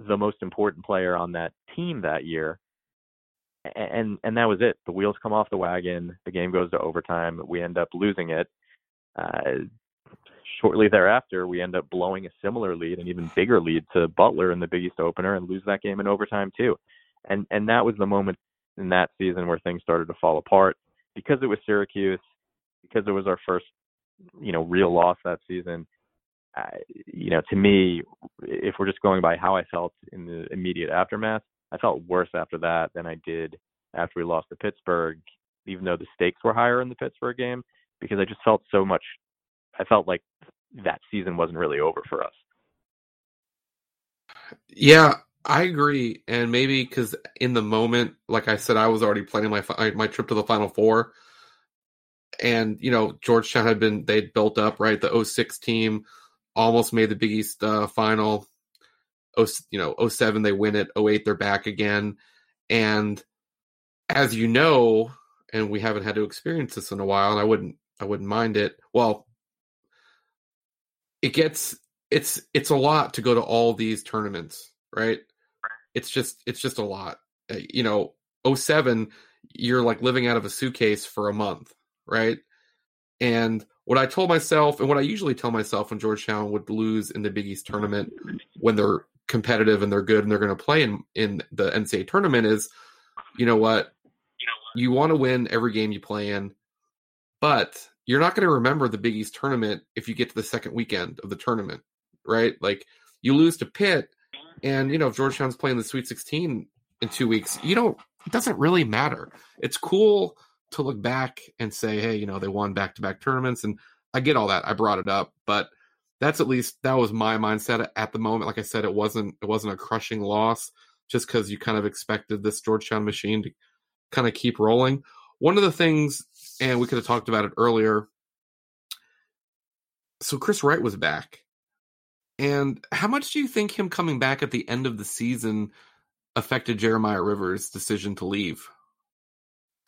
the most important player on that team that year. And and that was it. The wheels come off the wagon. The game goes to overtime. We end up losing it. Uh, shortly thereafter, we end up blowing a similar lead, an even bigger lead to Butler in the Big East opener, and lose that game in overtime too. And and that was the moment in that season where things started to fall apart because it was Syracuse, because it was our first, you know, real loss that season. Uh, you know, to me, if we're just going by how I felt in the immediate aftermath, I felt worse after that than I did after we lost to Pittsburgh, even though the stakes were higher in the Pittsburgh game, because I just felt so much I felt like that season wasn't really over for us. Yeah, I agree, and maybe because in the moment, like I said, I was already planning my my trip to the Final Four, and you know Georgetown had been they'd built up right. The 06 team almost made the Big East uh, final. Oh, you know, 07 they win it. 08 they're back again, and as you know, and we haven't had to experience this in a while, and I wouldn't I wouldn't mind it. Well, it gets it's it's a lot to go to all these tournaments, right? It's just it's just a lot. Uh, you know, 07 you're like living out of a suitcase for a month, right? And what I told myself and what I usually tell myself when Georgetown would lose in the Big East tournament when they're competitive and they're good and they're going to play in in the NCAA tournament is, you know what, you want to win every game you play in, but you're not going to remember the Big East tournament if you get to the second weekend of the tournament, right? Like you lose to Pitt, And you know, if Georgetown's playing the Sweet 16 in two weeks, you don't. It doesn't really matter. It's cool to look back and say, hey, you know, they won back to back tournaments, and I get all that. I brought it up, but that's at least that was my mindset at the moment. Like I said, it wasn't it wasn't a crushing loss just because you kind of expected this Georgetown machine to kind of keep rolling. One of the things, and we could have talked about it earlier. So Chris Wright was back. And how much do you think him coming back at the end of the season affected Jeremiah Rivers' decision to leave?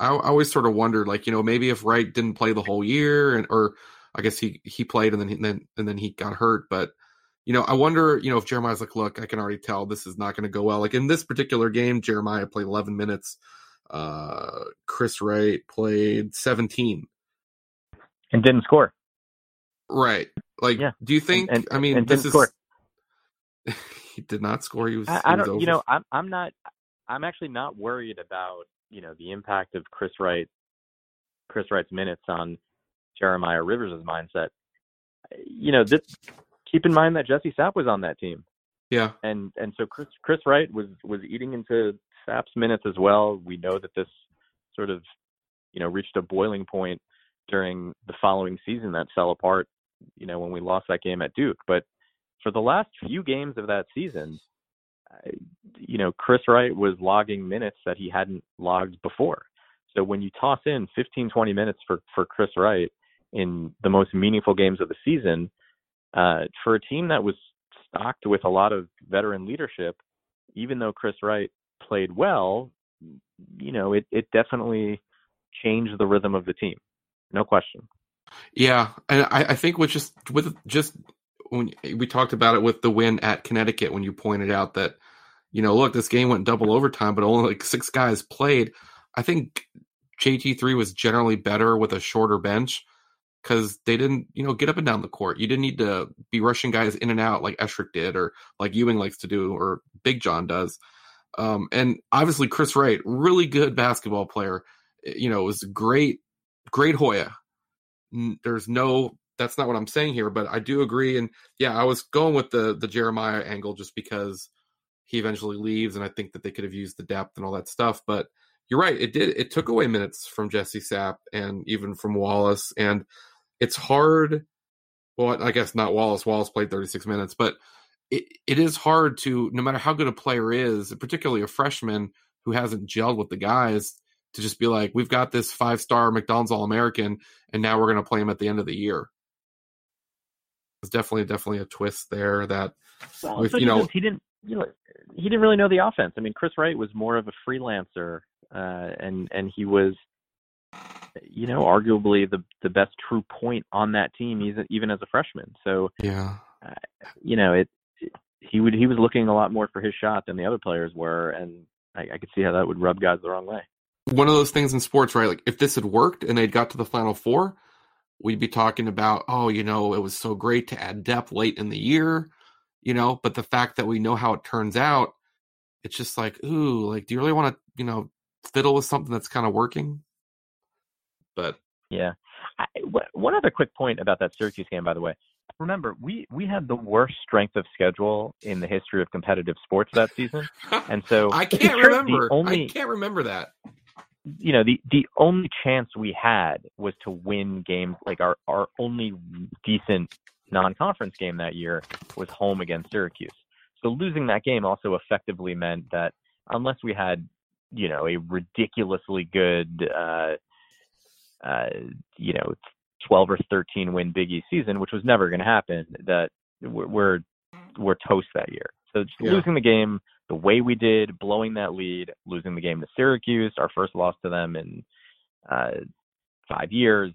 I, I always sort of wondered, like, you know, maybe if Wright didn't play the whole year, and or I guess he he played and then he, and then and then he got hurt, but you know, I wonder, you know, if Jeremiah's like, look, I can already tell this is not going to go well. Like in this particular game, Jeremiah played 11 minutes. Uh, Chris Wright played 17 and didn't score. Right. Like, yeah. do you think? And, and, I mean, this is. Score. he did not score. He was. I, I don't. You know, I'm. I'm not. I'm actually not worried about you know the impact of Chris Wright, Chris Wright's minutes on Jeremiah Rivers' mindset. You know, this, keep in mind that Jesse Sapp was on that team. Yeah. And and so Chris Chris Wright was was eating into Sapp's minutes as well. We know that this sort of you know reached a boiling point during the following season that fell apart, you know, when we lost that game at Duke. But for the last few games of that season, you know, Chris Wright was logging minutes that he hadn't logged before. So when you toss in 15, 20 minutes for, for Chris Wright in the most meaningful games of the season, uh, for a team that was stocked with a lot of veteran leadership, even though Chris Wright played well, you know, it, it definitely changed the rhythm of the team. No question. Yeah, and I, I think with just with just when we talked about it with the win at Connecticut, when you pointed out that you know, look, this game went double overtime, but only like six guys played. I think JT3 was generally better with a shorter bench because they didn't, you know, get up and down the court. You didn't need to be rushing guys in and out like Esherick did or like Ewing likes to do or Big John does. Um, and obviously Chris Wright, really good basketball player. Eh, you know, was great, great Hoya. There's no, that's not what I'm saying here, but I do agree. And yeah, I was going with the the Jeremiah angle just because he eventually leaves, and I think that they could have used the depth and all that stuff. But you're right, it did. It took away minutes from Jesse Sapp and even from Wallace, and it's hard. Well, I guess not Wallace. Wallace played 36 minutes, but it, it is hard to, no matter how good a player is, particularly a freshman who hasn't gelled with the guys, to just be like, we've got this five star McDonald's All American, and now we're going to play him at the end of the year. It's definitely, definitely a twist there that, well, with, you know, he didn't, you know, he didn't really know the offense. I mean, Chris Wright was more of a freelancer, uh, and and he was you know, arguably the the best true point on that team, even as a freshman. So yeah, uh, you know, it, it, he would he was looking a lot more for his shot than the other players were, and I, I could see how that would rub guys the wrong way. One of those things in sports, right? Like if this had worked and they'd got to the final four, we'd be talking about, oh, you know, it was so great to add depth late in the year, you know. But the fact that we know how it turns out, it's just like, ooh, like, do you really want to, you know, fiddle with something that's kind of working? But yeah, I, one other quick point about that Syracuse game, by the way. Remember, we we had the worst strength of schedule in the history of competitive sports that season, and so I can't remember. Only, I can't remember that. You know, the the only chance we had was to win games. Like our our only decent non-conference game that year was home against Syracuse. So losing that game also effectively meant that unless we had, you know, a ridiculously good uh, uh, you know, 12 or 13 win Big East season, which was never going to happen, that we're we're toast that year. So yeah. losing the game the way we did, blowing that lead, losing the game to Syracuse, our first loss to them in uh, five years,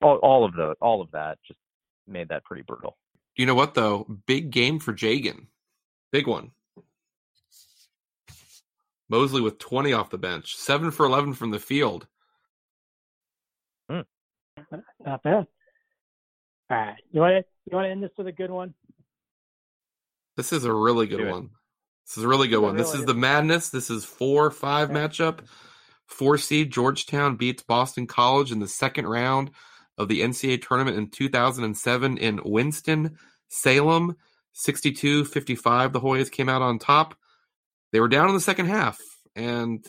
all, all of the all of that just made that pretty brutal. You know what though? Big game for Jagan, big one. Mosley with 20 off the bench, seven for 11 from the field. Not bad. All right. You want to you want to end this with a good one? This is a really good one. This is a really good one. This is the madness. This is four five matchup. Four seed Georgetown beats Boston College in the second round of the NCAA tournament in 2007 in Winston Salem. 62 55. The Hoyas came out on top. They were down in the second half, and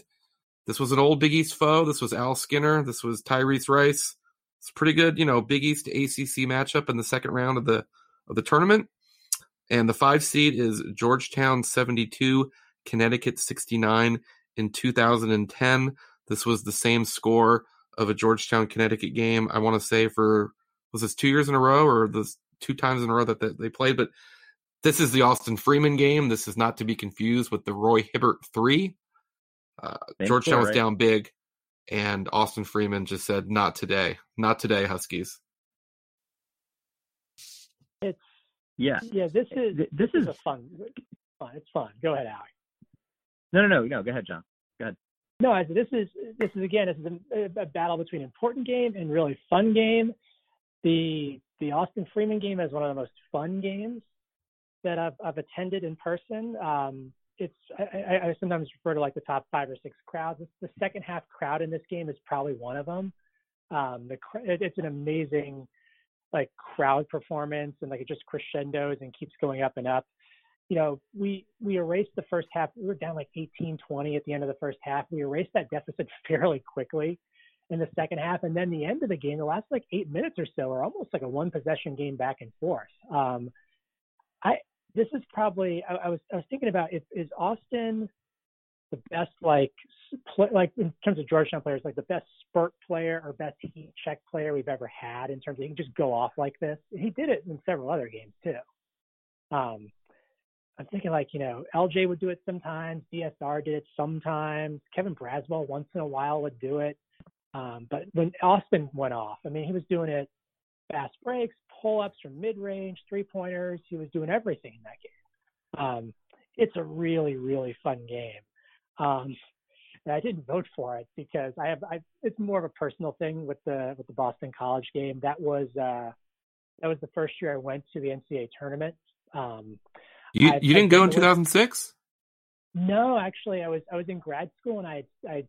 this was an old Big East foe. This was Al Skinner. This was Tyrese Rice. It's pretty good, you know, Big East ACC matchup in the second round of the of the tournament. And the five seed is Georgetown 72, Connecticut 69 in 2010. This was the same score of a Georgetown Connecticut game. I want to say for was this two years in a row or the two times in a row that they played, but this is the Austin Freeman game. This is not to be confused with the Roy Hibbert three. Uh, Georgetown was right? down big, and Austin Freeman just said, "Not today, not today, Huskies." It's yeah, yeah. This is this, this is, is, a fun, fun. It's fun. Go ahead, Howie. No, no, no, no. Go ahead, John. Go ahead. No, this is this is again this is a, a battle between important game and really fun game. The the Austin Freeman game is one of the most fun games that I've, I've attended in person. Um, it's I, I, sometimes refer to like the top five or six crowds. It's the second half crowd in this game is probably one of them. Um, the it's an amazing like crowd performance and like it just crescendos and keeps going up and up. You know, we we erased the first half. We were down like 18-20 at the end of the first half. We erased that deficit fairly quickly in the second half, and then the end of the game, the last like eight minutes or so, are almost like a one possession game back and forth. Um, I this is probably I, I was I was thinking about is, is Austin the best like like in terms of Georgetown players like the best spurt player or best heat check player we've ever had in terms of he can just go off like this. He did it in several other games too. Um, I'm thinking like you know LJ would do it sometimes, DSR did it sometimes, Kevin Braswell once in a while would do it. Um, but when Austin went off, I mean he was doing it fast breaks, pull ups from mid range, three pointers. He was doing everything in that game. Um, it's a really, really fun game. Um, and I didn't vote for it because I have, I, it's more of a personal thing with the, with the Boston College game. That was, uh, that was the first year I went to the NCAA tournament. Um, you, I, you didn't go in 2006? No, actually I was, I was in grad school and I, I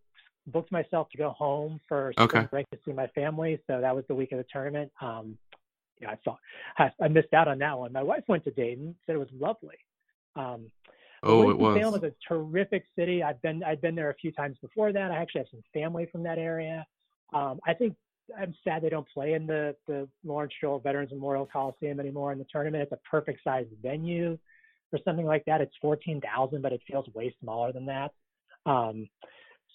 booked myself to go home for okay. break to see my family. So that was the week of the tournament. Um, yeah, I saw, I, I missed out on that one. My wife went to Dayton, said it was lovely. Um, oh, it was. Salem was a terrific city. I've been I've been there a few times before that. I actually have some family from that area. Um, I think I'm sad they don't play in the the Lawrence Joel Veterans Memorial Coliseum anymore in the tournament. It's a perfect sized venue for something like that. It's 14,000, but it feels way smaller than that. Um,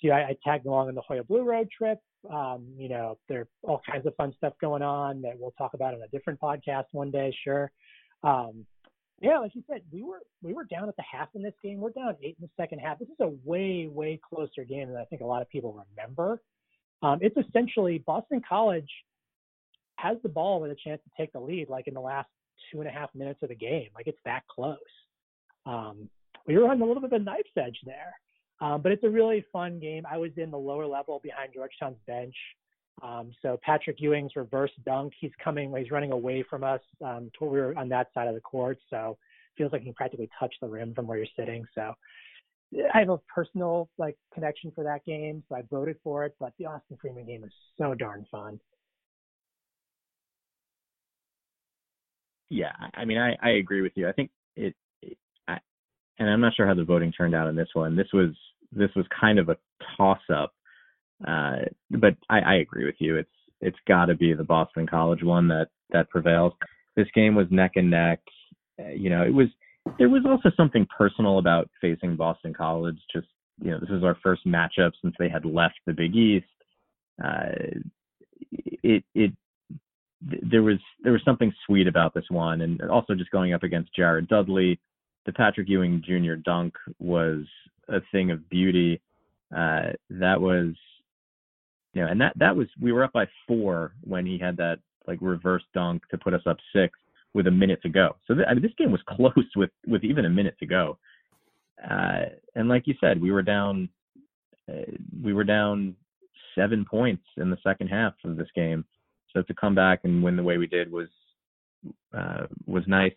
so I, I tagged along on the Hoya Blue Road trip. Um, you know, there are all kinds of fun stuff going on that we'll talk about in a different podcast one day, sure. Um, yeah, like you said, we were we were down at the half in this game. We're down eight in the second half. This is a way way closer game than I think a lot of people remember. Um, it's essentially Boston College has the ball with a chance to take the lead, like in the last two and a half minutes of the game. Like it's that close. Um, we were on a little bit of a knife's edge there. Um, but it's a really fun game. I was in the lower level behind Georgetown's bench. Um, so Patrick Ewing's reverse dunk, he's coming, he's running away from us. Um, we were on that side of the court, so feels like he can practically touch the rim from where you're sitting. So I have a personal like connection for that game, so I voted for it. But the Austin Freeman game is so darn fun. Yeah, I mean, I, I agree with you. I think it and I'm not sure how the voting turned out in this one. This was this was kind of a toss up, uh, but I, I agree with you. It's it's got to be the Boston College one that that prevails. This game was neck and neck. Uh, you know, it was there was also something personal about facing Boston College. Just you know, this is our first matchup since they had left the Big East. Uh, it it there was there was something sweet about this one, and also just going up against Jared Dudley the Patrick Ewing Jr. dunk was a thing of beauty. Uh, that was, you know, and that that was we were up by four when he had that like reverse dunk to put us up six with a minute to go. So th- I mean, this game was close with with even a minute to go. Uh, and like you said, we were down uh, we were down seven points in the second half of this game. So to come back and win the way we did was uh, was nice.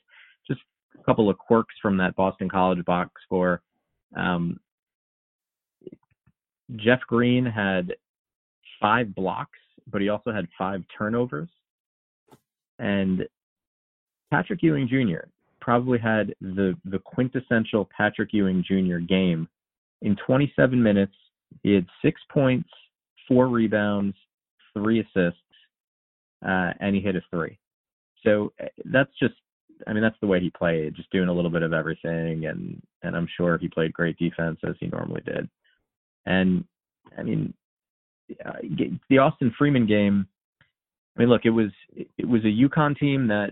A couple of quirks from that Boston College box score. Um, Jeff Green had five blocks, but he also had five turnovers. And Patrick Ewing Jr., probably had the the quintessential Patrick Ewing Jr. game. In 27 minutes, he had six points, four rebounds, three assists, uh, and he hit a three. So uh, that's just, I mean, that's the way he played, just doing a little bit of everything, and and I'm sure he played great defense as he normally did. And I mean, the Austin Freeman game. I mean, look, it was it was a UConn team that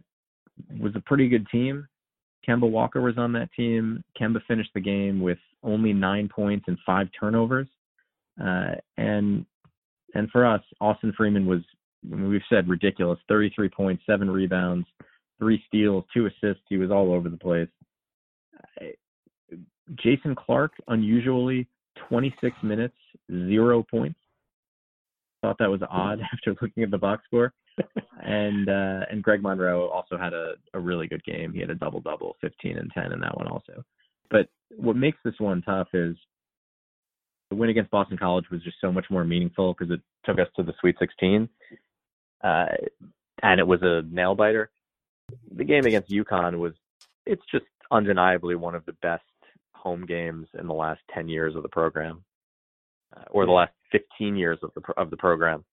was a pretty good team. Kemba Walker was on that team. Kemba finished the game with only nine points and five turnovers. Uh, and and for us, Austin Freeman was I mean, we've said ridiculous 33 points, seven rebounds, three steals, two assists. He was all over the place. Jason Clark, unusually 26 minutes, zero points. Thought that was odd after looking at the box score. and uh, and Greg Monroe also had a, a really good game. He had a double double, 15 and 10 in that one also. But what makes this one tough is the win against Boston College was just so much more meaningful because it took us to the Sweet 16, uh, and it was a nail biter. The game against UConn was it's just undeniably one of the best home games in the last 10 years of the program, uh, or the last 15 years of the of the program.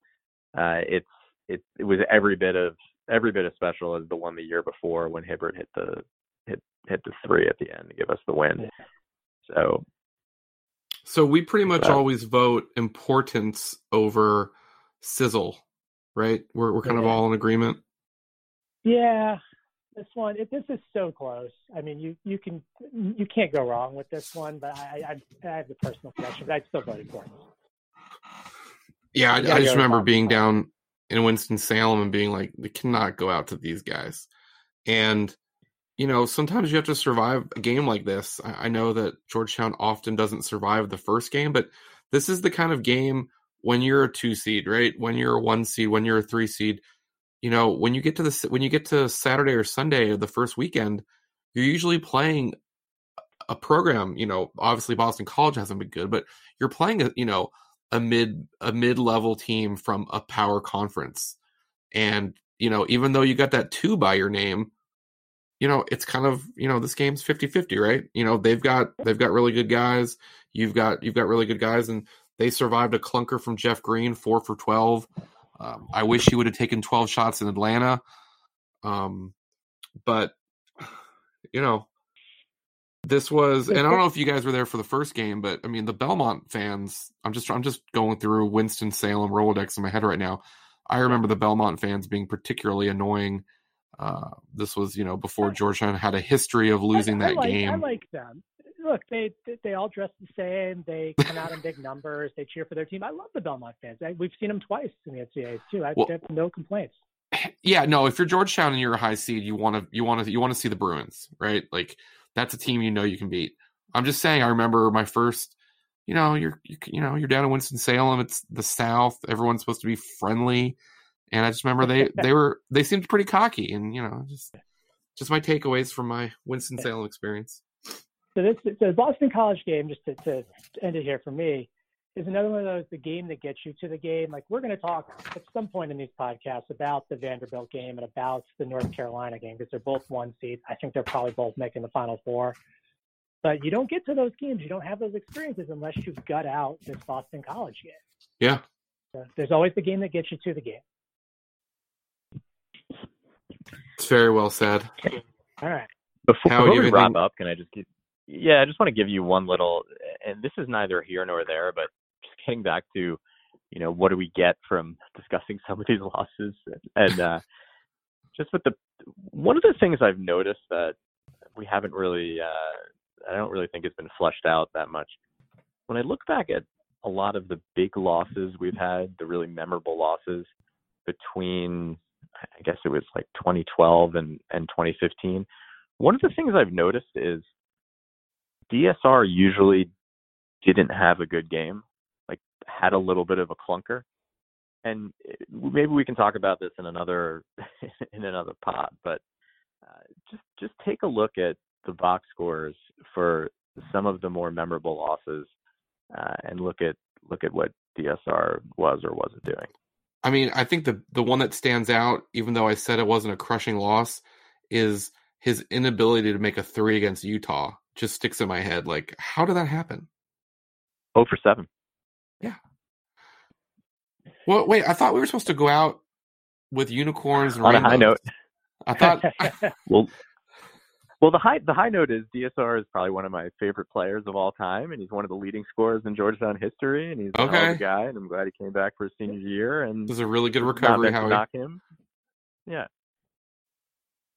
Uh, it's it it was every bit of every bit as special as the one the year before when Hibbert hit the hit hit the three at the end to give us the win. So so we pretty much always vote importance over sizzle, right? We're we're kind yeah. of all in agreement. Yeah, this one it, this is so close. I mean, you you can you can't go wrong with this one, but I I, I have the personal connection, but I'd still vote importance. Yeah, I, I just remember being down in Winston Salem and being like, we cannot go out to these guys, and you know, sometimes you have to survive a game like this. I, I know that Georgetown often doesn't survive the first game, but this is the kind of game when you're a two seed, right? When you're a one seed, when you're a three seed, you know, when you get to the when you get to Saturday or Sunday of the first weekend, you're usually playing a program. You know, obviously Boston College hasn't been good, but you're playing a you know a mid a mid level team from a power conference, and you know even though you got that two by your name, you know, it's kind of, you know, this game's 50-50, right? You know, they've got they've got really good guys. You've got you've got really good guys and they survived a clunker from Jeff Green, 4 for 12. Um, I wish he would have taken 12 shots in Atlanta. Um, but you know, this was and I don't know if you guys were there for the first game, but I mean the Belmont fans, I'm just I'm just going through Winston Salem Rolodex in my head right now. I remember the Belmont fans being particularly annoying uh, this was, you know, before Georgetown had a history of losing I, I that like, game. I like them. Look, they they all dress the same. They come out in big numbers. They cheer for their team. I love the Belmont fans. I, we've seen them twice in the NCAA too. I well, have no complaints. Yeah, no. If you're Georgetown and you're a high seed, you want to you want to you want to see the Bruins, right? Like that's a team you know you can beat. I'm just saying. I remember my first. You know, you're you, you know you're down in Winston Salem. It's the South. Everyone's supposed to be friendly and I just remember they they were they seemed pretty cocky, and you know just just my takeaways from my Winston Salem experience. So this the Boston College game, just to, to end it here for me, is another one of those the game that gets you to the game. Like we're going to talk at some point in these podcasts about the Vanderbilt game and about the North Carolina game because they're both one seeds. I think they're probably both making the Final Four. But you don't get to those games, you don't have those experiences unless you've gut out this Boston College game. Yeah. So there's always the game that gets you to the game. It's very well said. All right. Before, before we wrap up, can I just give, yeah, I just want to give you one little, and this is neither here nor there, but just getting back to, you know, what do we get from discussing some of these losses, and uh, just with the one of the things I've noticed that we haven't really, uh, I don't really think it's been fleshed out that much. When I look back at a lot of the big losses we've had, the really memorable losses between I guess it was like 2012 and, and 2015. One of the things I've noticed is DSR usually didn't have a good game, like had a little bit of a clunker. And eh, maybe we can talk about this in another in another pod, but uh, just just take a look at the box scores for some of the more memorable losses, uh, and look at look at what DSR was or wasn't doing. I mean, I think the the one that stands out, even though I said it wasn't a crushing loss, is his inability to make a three against Utah just sticks in my head. Like, how did that happen? Oh for seven. Yeah. Well, wait, I thought we were supposed to go out with unicorns and On a high note. I thought Well, well, the high the high note is DSR is probably one of my favorite players of all time, and he's one of the leading scorers in Georgetown history, and he's a Okay. a guy, and I'm glad he came back for his senior year, and it was a really good recovery. How knock him. Yeah,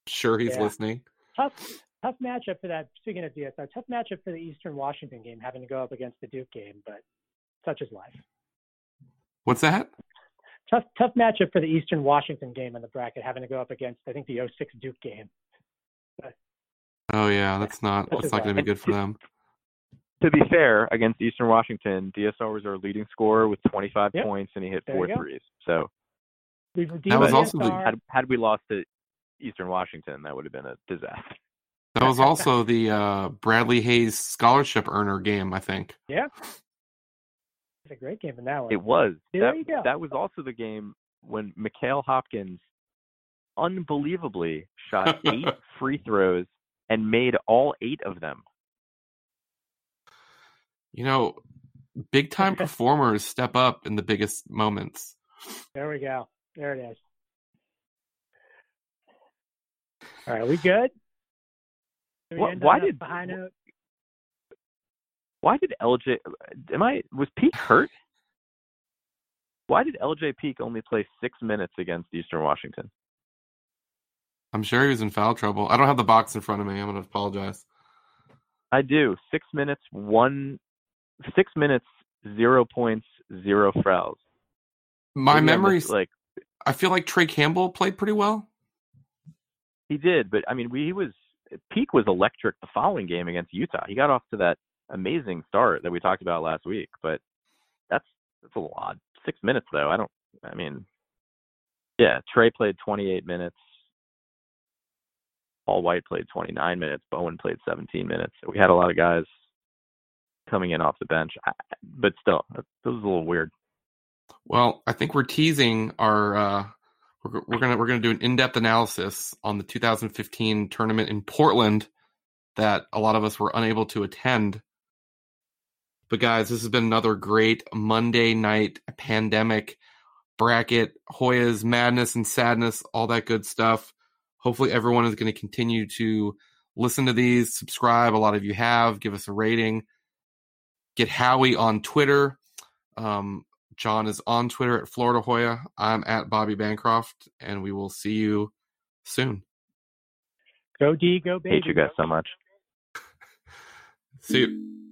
sure he's Yeah. listening. tough tough matchup for that. Speaking of DSR, tough matchup for the Eastern Washington game, having to go up against the Duke game, but such is life. What's that? Tough tough matchup for the Eastern Washington game in the bracket, having to go up against I think the 06 Duke game. Oh yeah, that's not That's that's not going to be good for them. to be fair, against Eastern Washington, DSR was our leading scorer with 25 Yep. points, and he hit There four you go. threes. So That was also had had we lost to Eastern Washington, that would have been a disaster. That was also the uh, Bradley Hayes scholarship earner game, I think. Yeah. It's a great game in that one. It was. There that, you go. that was also the game when Mikael Hopkins unbelievably shot eight free throws and made all eight of them. You know, big time performers step up in the biggest moments. There we go. There it is. All right, we good? Did we Wh- end why did- high note? Why did LJ? Am I was Peak hurt? Why did LJ Peak only play six minutes against Eastern Washington? I'm sure he was in foul trouble. I don't have the box in front of me. I'm going to apologize. I do. Six minutes, one, six minutes, zero points, zero fouls. My Maybe I missed, memories, like I feel like Tre Campbell played pretty well. he did, but I mean, we, he was Peak was electric the following game against Utah. He got off to that amazing start that we talked about last week, but that's that's a lot. Six minutes though. I don't. I mean, yeah. Tre played 28 minutes. Paul White played 29 minutes. Bowen played 17 minutes. We had a lot of guys coming in off the bench, I, but still, that was a little weird. Well, I think we're teasing our. Uh, we're, we're gonna we're gonna do an in depth analysis on the 2015 tournament in Portland that a lot of us were unable to attend. But guys, this has been another great Monday night pandemic bracket, Hoya's madness and sadness, all that good stuff. Hopefully, everyone is going to continue to listen to these, subscribe. A lot of you have. Give us a rating. Get Howie on Twitter. Um, John is on Twitter at Florida Hoya. I'm at Bobby Bancroft, and we will see you soon. Go D, go baby. Hate you guys so much. See you.